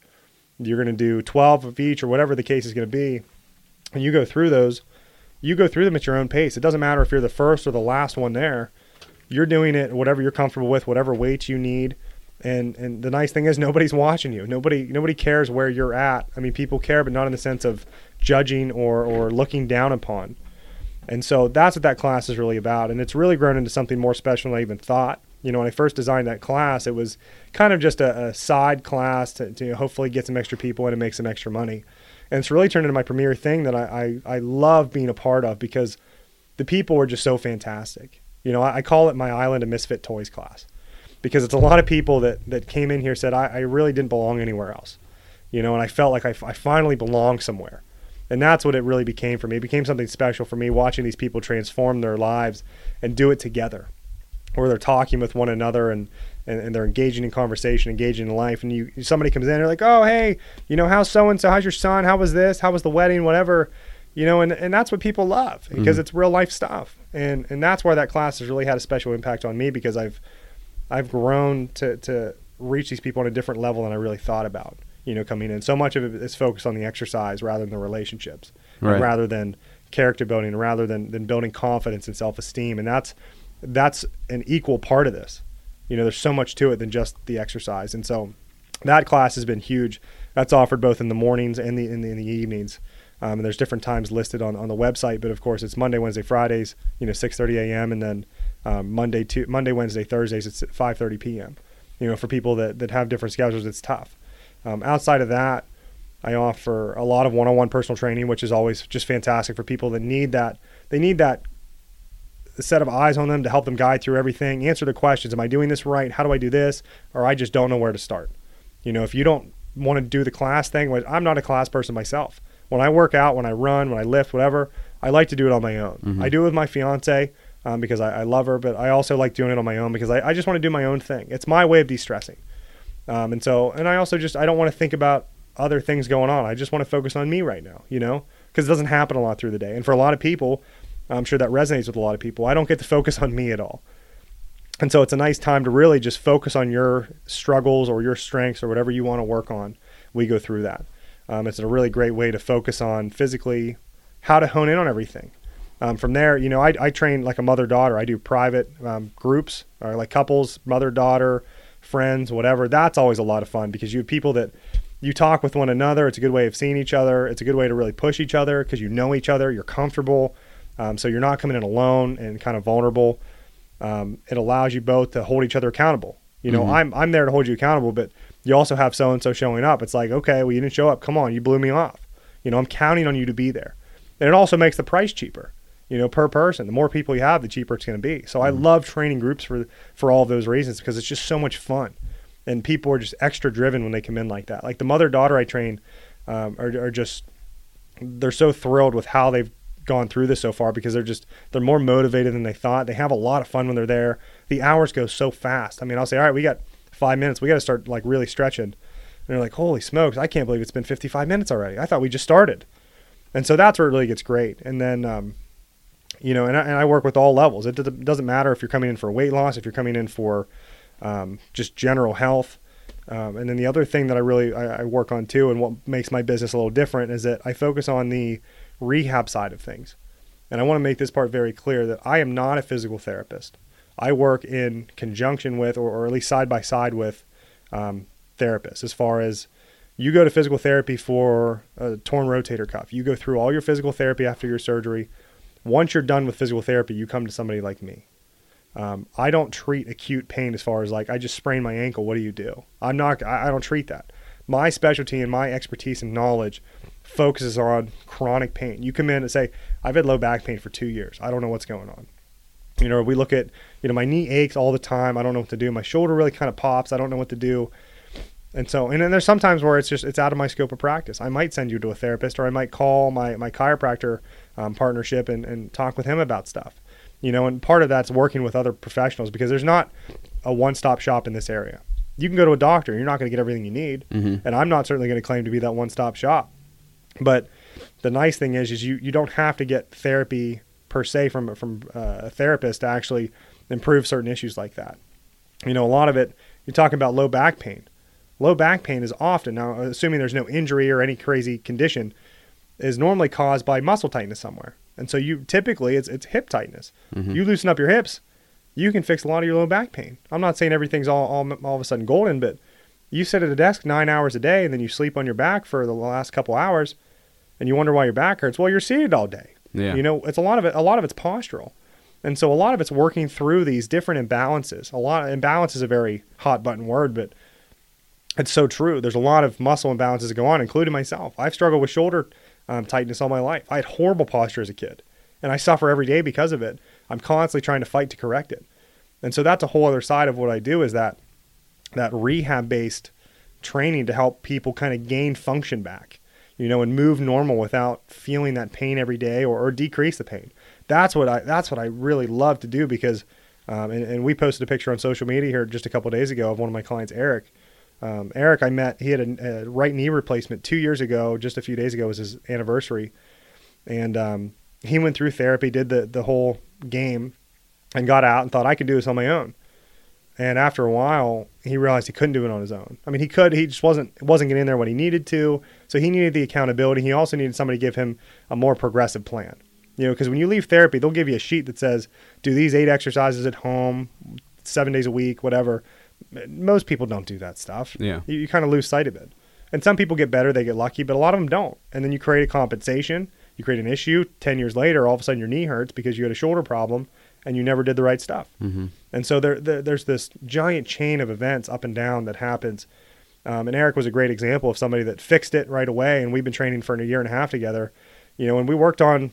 You're going to do 12 of each or whatever the case is going to be, and you go through those. You go through them at your own pace. It doesn't matter if you're the first or the last one there. You're doing it whatever you're comfortable with, whatever weights you need. And and the nice thing is nobody's watching you. Nobody nobody cares where you're at. I mean, people care, but not in the sense of judging or or looking down upon. And so that's what that class is really about. And it's really grown into something more special than I even thought. You know, when I first designed that class, it was kind of just a, a side class to, to hopefully get some extra people in and make some extra money. And it's really turned into my premier thing that I, I, I love being a part of because the people were just so fantastic. You know, I, I call it my Island of Misfit Toys class because it's a lot of people that, that came in here said, I, I really didn't belong anywhere else. You know, and I felt like I, I finally belonged somewhere and that's what it really became for me. It became something special for me watching these people transform their lives and do it together, where they're talking with one another and, and, and they're engaging in conversation, engaging in life. And you somebody comes in, they're like, oh, hey, you know, how's so and so? How's your son? How was this? How was the wedding? Whatever. You know, and, and that's what people love because mm-hmm. it's real life stuff. And and that's why that class has really had a special impact on me because I've I've grown to, to reach these people on a different level than I really thought about you know, coming in. So much of it is focused on the exercise rather than the relationships, right. rather than character building, rather than, than building confidence and self esteem. And that's that's an equal part of this. You know, there's so much to it than just the exercise. And so that class has been huge. That's offered both in the mornings and the in the, in the evenings. Um, and there's different times listed on, on the website, but of course it's Monday, Wednesday, Fridays, you know, 6:30 a.m. and then um, Monday, to, Monday, Wednesday, Thursdays it's at 5:30 p.m. You know, for people that, that have different schedules, it's tough. Um, outside of that, I offer a lot of one-on-one personal training, which is always just fantastic for people that need that. They need that set of eyes on them to help them guide through everything, answer the questions. Am I doing this right? How do I do this? Or I just don't know where to start. You know, if you don't want to do the class thing, I'm not a class person myself. When I work out, when I run, when I lift, whatever, I like to do it on my own. Mm-hmm. I do it with my fiance um, because I, I, love her, but I also like doing it on my own because I, I just want to do my own thing. It's my way of de-stressing. Um, and so, and I also just, I don't want to think about other things going on. I just want to focus on me right now, you know, because it doesn't happen a lot through the day. And for a lot of people, I'm sure that resonates with a lot of people. I don't get to focus on me at all. And so it's a nice time to really just focus on your struggles or your strengths or whatever you want to work on. We go through that. Um, it's a really great way to focus on physically how to hone in on everything. Um, from there, you know, I, I train like a mother daughter. I do private um, groups or like couples, mother daughter, friends, whatever. That's always a lot of fun because you have people that you talk with one another. It's a good way of seeing each other. It's a good way to really push each other because you know each other. You're comfortable. Um, so you're not coming in alone and kind of vulnerable. Um, it allows you both to hold each other accountable. You know, mm-hmm. I'm I'm there to hold you accountable, but you also have so and so showing up. It's like, okay, well, you didn't show up. Come on, you blew me off. You know, I'm counting on you to be there, and it also makes the price cheaper you know, per person. The more people you have, the cheaper it's going to be. So I mm-hmm. love training groups for for all of those reasons because it's just so much fun, and people are just extra driven when they come in like that. Like the mother daughter I train um, are, are just they're so thrilled with how they've gone through this so far because they're just they're more motivated than they thought. They have a lot of fun when they're there. The hours go so fast. I mean, I'll say, all right, we got five minutes. We got to start like really stretching. And they're like, holy smokes, I can't believe it's been 55 minutes already. I thought we just started. And so that's where it really gets great. And then um, you know, and I, and I work with all levels. It doesn't matter if you're coming in for weight loss, if you're coming in for um, just general health. Um, and then the other thing that I really I, I, work on too, and what makes my business a little different, is that I focus on the rehab side of things. And I want to make this part very clear that I am not a physical therapist. I work in conjunction with, or, or at least side by side with, um, therapists. As far as you go to physical therapy for a torn rotator cuff, you go through all your physical therapy after your surgery once you're done with physical therapy, you come to somebody like me. Um, I don't treat acute pain as far as like I just sprained my ankle. What do you do? I'm not. I, I don't treat that. My specialty and my expertise and knowledge focuses on chronic pain. You come in and say, I've had low back pain for two years. I don't know what's going on. You know, we look at, you know, my knee aches all the time. I don't know what to do. My shoulder really kind of pops. I don't know what to do. And so, and then there's sometimes where it's just, it's out of my scope of practice. I might send you to a therapist or I might call my, my chiropractor um, partnership and, and talk with him about stuff. You know, and part of that's working with other professionals because there's not a one stop shop in this area. You can go to a doctor, you're not going to get everything you need. Mm-hmm. And I'm not certainly going to claim to be that one stop shop. But the nice thing is, is you, you don't have to get therapy per se from, from uh, a therapist to actually improve certain issues like that. You know, a lot of it, you're talking about low back pain. Low back pain is often, now, assuming there's no injury or any crazy condition, is normally caused by muscle tightness somewhere. And so you typically it's it's hip tightness. Mm-hmm. You loosen up your hips, you can fix a lot of your low back pain. I'm not saying everything's all, all all of a sudden golden, but you sit at a desk nine hours a day and then you sleep on your back for the last couple hours, and you wonder why your back hurts. Well, you're seated all day. Yeah. You know, it's a lot of it. A lot of it's postural, and so a lot of it's working through these different imbalances. A lot imbalance is a very hot button word, but it's so true. There's a lot of muscle imbalances that go on, including myself. I've struggled with shoulder um, tightness all my life. I had horrible posture as a kid, and I suffer every day because of it. I'm constantly trying to fight to correct it, and so that's a whole other side of what I do. Is that that rehab based training to help people kind of gain function back, you know, and move normal without feeling that pain every day or, or decrease the pain. That's what I that's what I really love to do because, um, and, and we posted a picture on social media here just a couple days ago of one of my clients, Eric. Um, Eric, I met. He had a, a, right knee replacement two years ago. Just a few days ago was his anniversary, and um, he went through therapy, did the the whole game, and got out and thought I could do this on my own. And after a while, he realized he couldn't do it on his own. I mean, he could. He just wasn't wasn't getting in there when he needed to. So he needed the accountability. He also needed somebody to give him a more progressive plan. You know, because when you leave therapy, they'll give you a sheet that says, "Do these eight exercises at home, seven days a week, whatever." Most people don't do that stuff. Yeah. You, you kind of lose sight of it. And some people get better, they get lucky, but a lot of them don't. And then you create a compensation, you create an issue. 10 years later, all of a sudden your knee hurts because you had a shoulder problem and you never did the right stuff. Mm-hmm. And so there, there, there's this giant chain of events up and down that happens. Um, and Eric was a great example of somebody that fixed it right away. And we've been training for a year and a half together, you know, and we worked on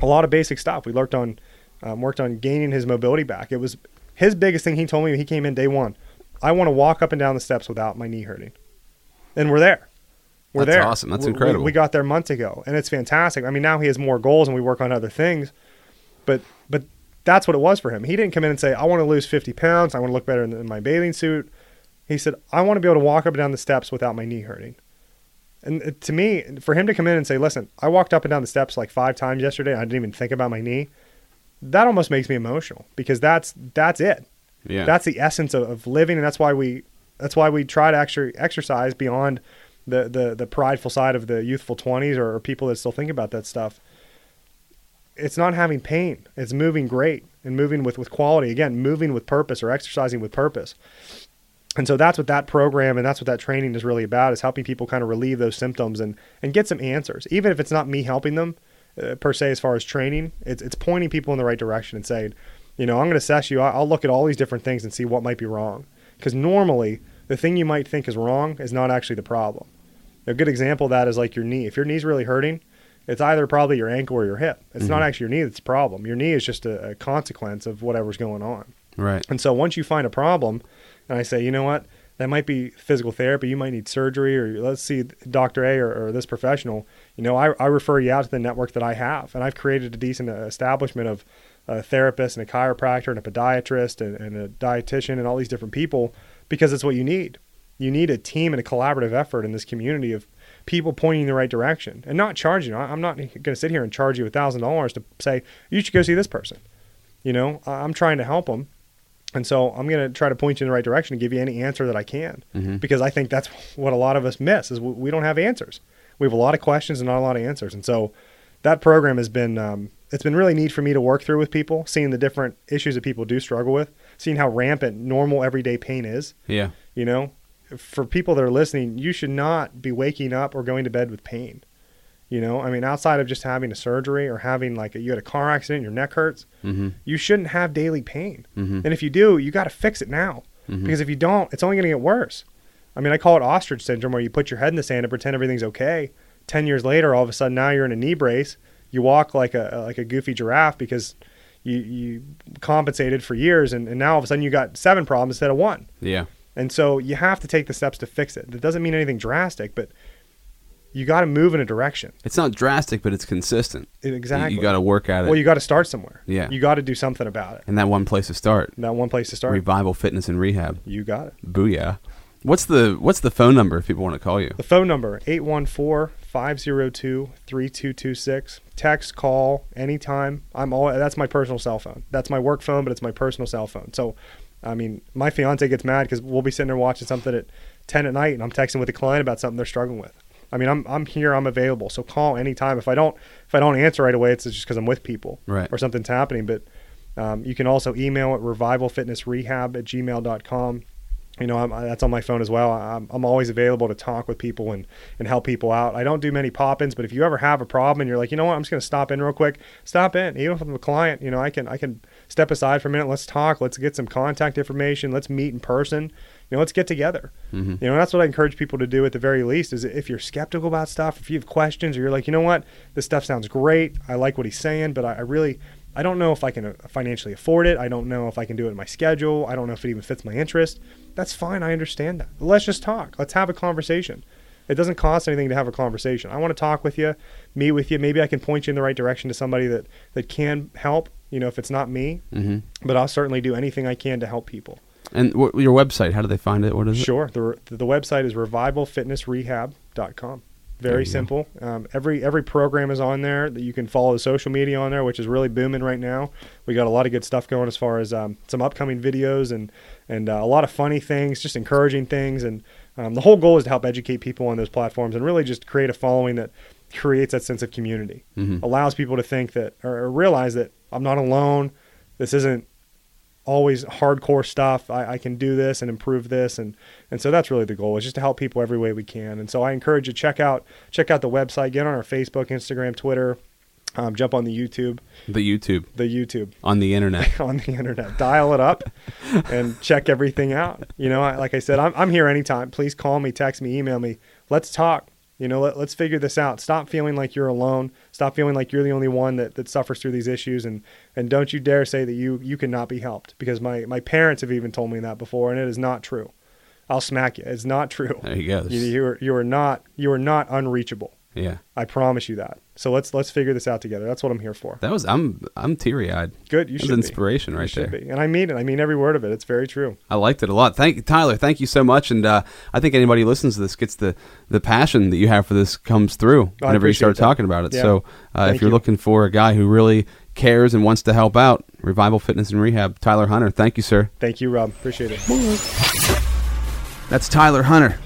a lot of basic stuff. We worked on, um, worked on gaining his mobility back. It was his biggest thing. He told me he came in day one. I want to walk up and down the steps without my knee hurting. And we're there. We're That's there. awesome. That's We- incredible. We, we got there months ago, and it's fantastic. I mean, now he has more goals, and we work on other things. But but that's what it was for him. He didn't come in and say, "I want to lose 50 pounds. I want to look better in, in my bathing suit." He said, "I want to be able to walk up and down the steps without my knee hurting." And to me, for him to come in and say, "Listen, I walked up and down the steps like five times yesterday. I didn't even think about my knee," that almost makes me emotional because that's that's it Yeah. that's the essence of, of living and that's why we that's why we try to actually exercise beyond the the, the prideful side of the youthful 20s or, or people that still think about that stuff. It's not having pain. It's moving great and moving with with quality. Again moving with purpose or exercising with purpose. And so that's what that program and that's what that training is really about is helping people kind of relieve those symptoms and and get some answers. Even if it's not me helping them uh, per se as far as training it's it's pointing people in the right direction and saying you know i'm going to assess you i'll look at all these different things and see what might be wrong. Because normally the thing you might think is wrong is not actually the problem. A good example of that is like your knee. If your knee's really hurting it's either probably your ankle or your hip. It's not actually your knee that's the problem. Your knee is just a, a consequence of whatever's going on. Right. and so once you find a problem, and I say, you know what, that might be physical therapy, you might need surgery, or let's see Dr. A or, or this professional, you know, I, I refer you out to the network that I have. And I've created a decent uh, establishment of a therapist and a chiropractor and a podiatrist and, and a dietitian and all these different people because it's what you need. You need a team and a collaborative effort in this community of people pointing in the right direction and not charging. I'm not going to sit here and charge you a thousand dollars to say you should go see this person. You know, I'm trying to help them, and so I'm going to try to point you in the right direction and give you any answer that I can Mhm. because I think that's what a lot of us miss is we don't have answers. We have a lot of questions and not a lot of answers, and so that program has been um, it's been really neat for me to work through with people, seeing the different issues that people do struggle with, seeing how rampant normal everyday pain is. Yeah. You know, for people that are listening, you should not be waking up or going to bed with pain. You know, I mean, outside of just having a surgery or having like a, you had a car accident, your neck hurts, Mm-hmm. you shouldn't have daily pain. Mhm. And if you do, you got to fix it now Mhm. because if you don't, it's only going to get worse. I mean, I call it ostrich syndrome where you put your head in the sand and pretend everything's okay. 10 years later, all of a sudden now you're in a knee brace. You walk like a like a goofy giraffe because you you compensated for years and, and now all of a sudden you got seven problems instead of one. Yeah. And so you have to take the steps to fix it. That doesn't mean anything drastic, but you got to move in a direction. It's not drastic, but it's consistent. Exactly. You, got to work at it. well, you got to start somewhere. Yeah. You got to do something about it. and that one place to start. That one place to start. Revival Fitness and Rehab. You got it. Booyah. What's the What's the phone number if people want to call you? The phone number 814-502-3226. Text, call anytime. I'm all that's my personal cell phone. That's my work phone, but it's my personal cell phone. So, I mean, my fiance gets mad cuz we'll be sitting there watching something at 10 at night and I'm texting with a client about something they're struggling with. I mean, I'm I'm here, I'm available. So call anytime. If I don't if I don't answer right away, it's just cuz I'm with people Right. or something's happening, but um, you can also email at revivalfitnessrehab at gmail.com. you know, I'm, that's on my phone as well. I'm, I'm always available to talk with people and, and help people out. I don't do many pop ins, but if you ever have a problem and you're like, you know what, I'm just going to stop in real quick, stop in. Even if I'm a client, you know, I can I can step aside for a minute. Let's talk. Let's get some contact information. Let's meet in person. You know, let's get together. Mm-hmm. You know, that's what I encourage people to do at the very least. Is if you're skeptical about stuff, if you have questions, or you're like, you know what, this stuff sounds great. I like what he's saying, but I, I really I don't know if I can uh, financially afford it. I don't know if I can do it in my schedule. I don't know if it even fits my interest. That's fine. I understand that. Let's just talk. Let's have a conversation. It doesn't cost anything to have a conversation. I want to talk with you, meet with you. Maybe I can point you in the right direction to somebody that, that can help, you know, if it's not me. Mm-hmm. But I'll certainly do anything I can to help people. And wh- your website, how do they find it? What is it? Sure. The, the website is revivalfitnessrehab.com. Very simple. Um, every every program is on there that you can follow the social media on there, which is really booming right now. We got a lot of good stuff going as far as um, some upcoming videos and and uh, a lot of funny things, just encouraging things. And um, the whole goal is to help educate people on those platforms and really just create a following that creates that sense of community, Mhm. allows people to think that or, or realize that I'm not alone. This isn't always hardcore stuff. I, I can do this and improve this, and and so that's really the goal is just to help people every way we can. And so I encourage you to check out check out the website, get on our Facebook, Instagram, Twitter, um, jump on the YouTube, The YouTube the YouTube on the internet. on the internet, dial it up, and check everything out. You know, I, like I said, I'm I'm here anytime. Please call me, text me, email me. Let's talk. You know, let, let's figure this out. Stop feeling like you're alone. Stop feeling like you're the only one that, that suffers through these issues. And, and don't you dare say that you, you cannot be helped because my, my parents have even told me that before and it is not true. I'll smack you. It's not true. There you go. You, you are, you are not, you are not unreachable. Yeah. I promise you that. So let's, let's figure this out together. That's what I'm here for. That was I'm I'm teary eyed. Good. You was should inspiration be. right you should there. Be. And I mean it. I mean every word of it. It's very true. I liked it a lot. Thank you, Tyler. Thank you so much. And uh, I think anybody who listens to this gets the the passion that you have for this comes through I whenever you start that. talking about it. Yeah. So uh, if you're you. looking for a guy who really cares and wants to help out, Revival Fitness and Rehab, Tyler Hunter. Thank you, sir. Thank you, Rob. Appreciate it. That's Tyler Hunter.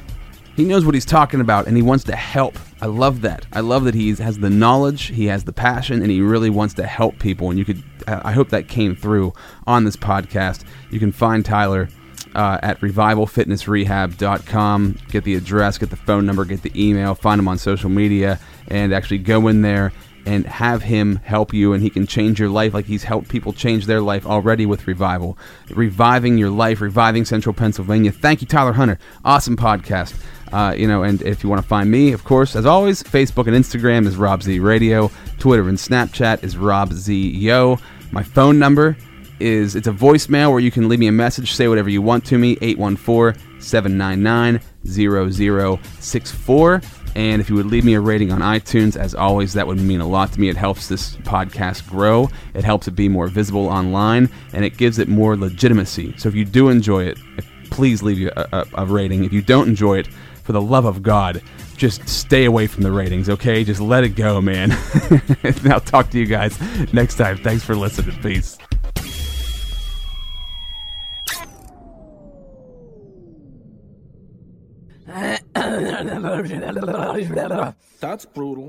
He knows what he's talking about and he wants to help. I love that. I love that he has the knowledge, he has the passion, and he really wants to help people. And you could, I I hope that came through on this podcast. You can find Tyler uh, at revivalfitnessrehab.com. Get the address, get the phone number, get the email, find him on social media, and actually go in there and have him help you and he can change your life like he's helped people change their life already with revival reviving your life reviving central pennsylvania thank you tyler hunter awesome podcast uh, you know and if you want to find me of course as always facebook and instagram is rob z radio twitter and snapchat is rob z yo my phone number is it's a voicemail where you can leave me a message say whatever you want to me 814-799-0064 and if you would leave me a rating on iTunes, as always, that would mean a lot to me. It helps this podcast grow, it helps it be more visible online, and it gives it more legitimacy. So if you do enjoy it, please leave a, a, a rating. If you don't enjoy it, for the love of God, just stay away from the ratings, okay? Just let it go, man. and I'll talk to you guys next time. Thanks for listening. Peace. That's brutal.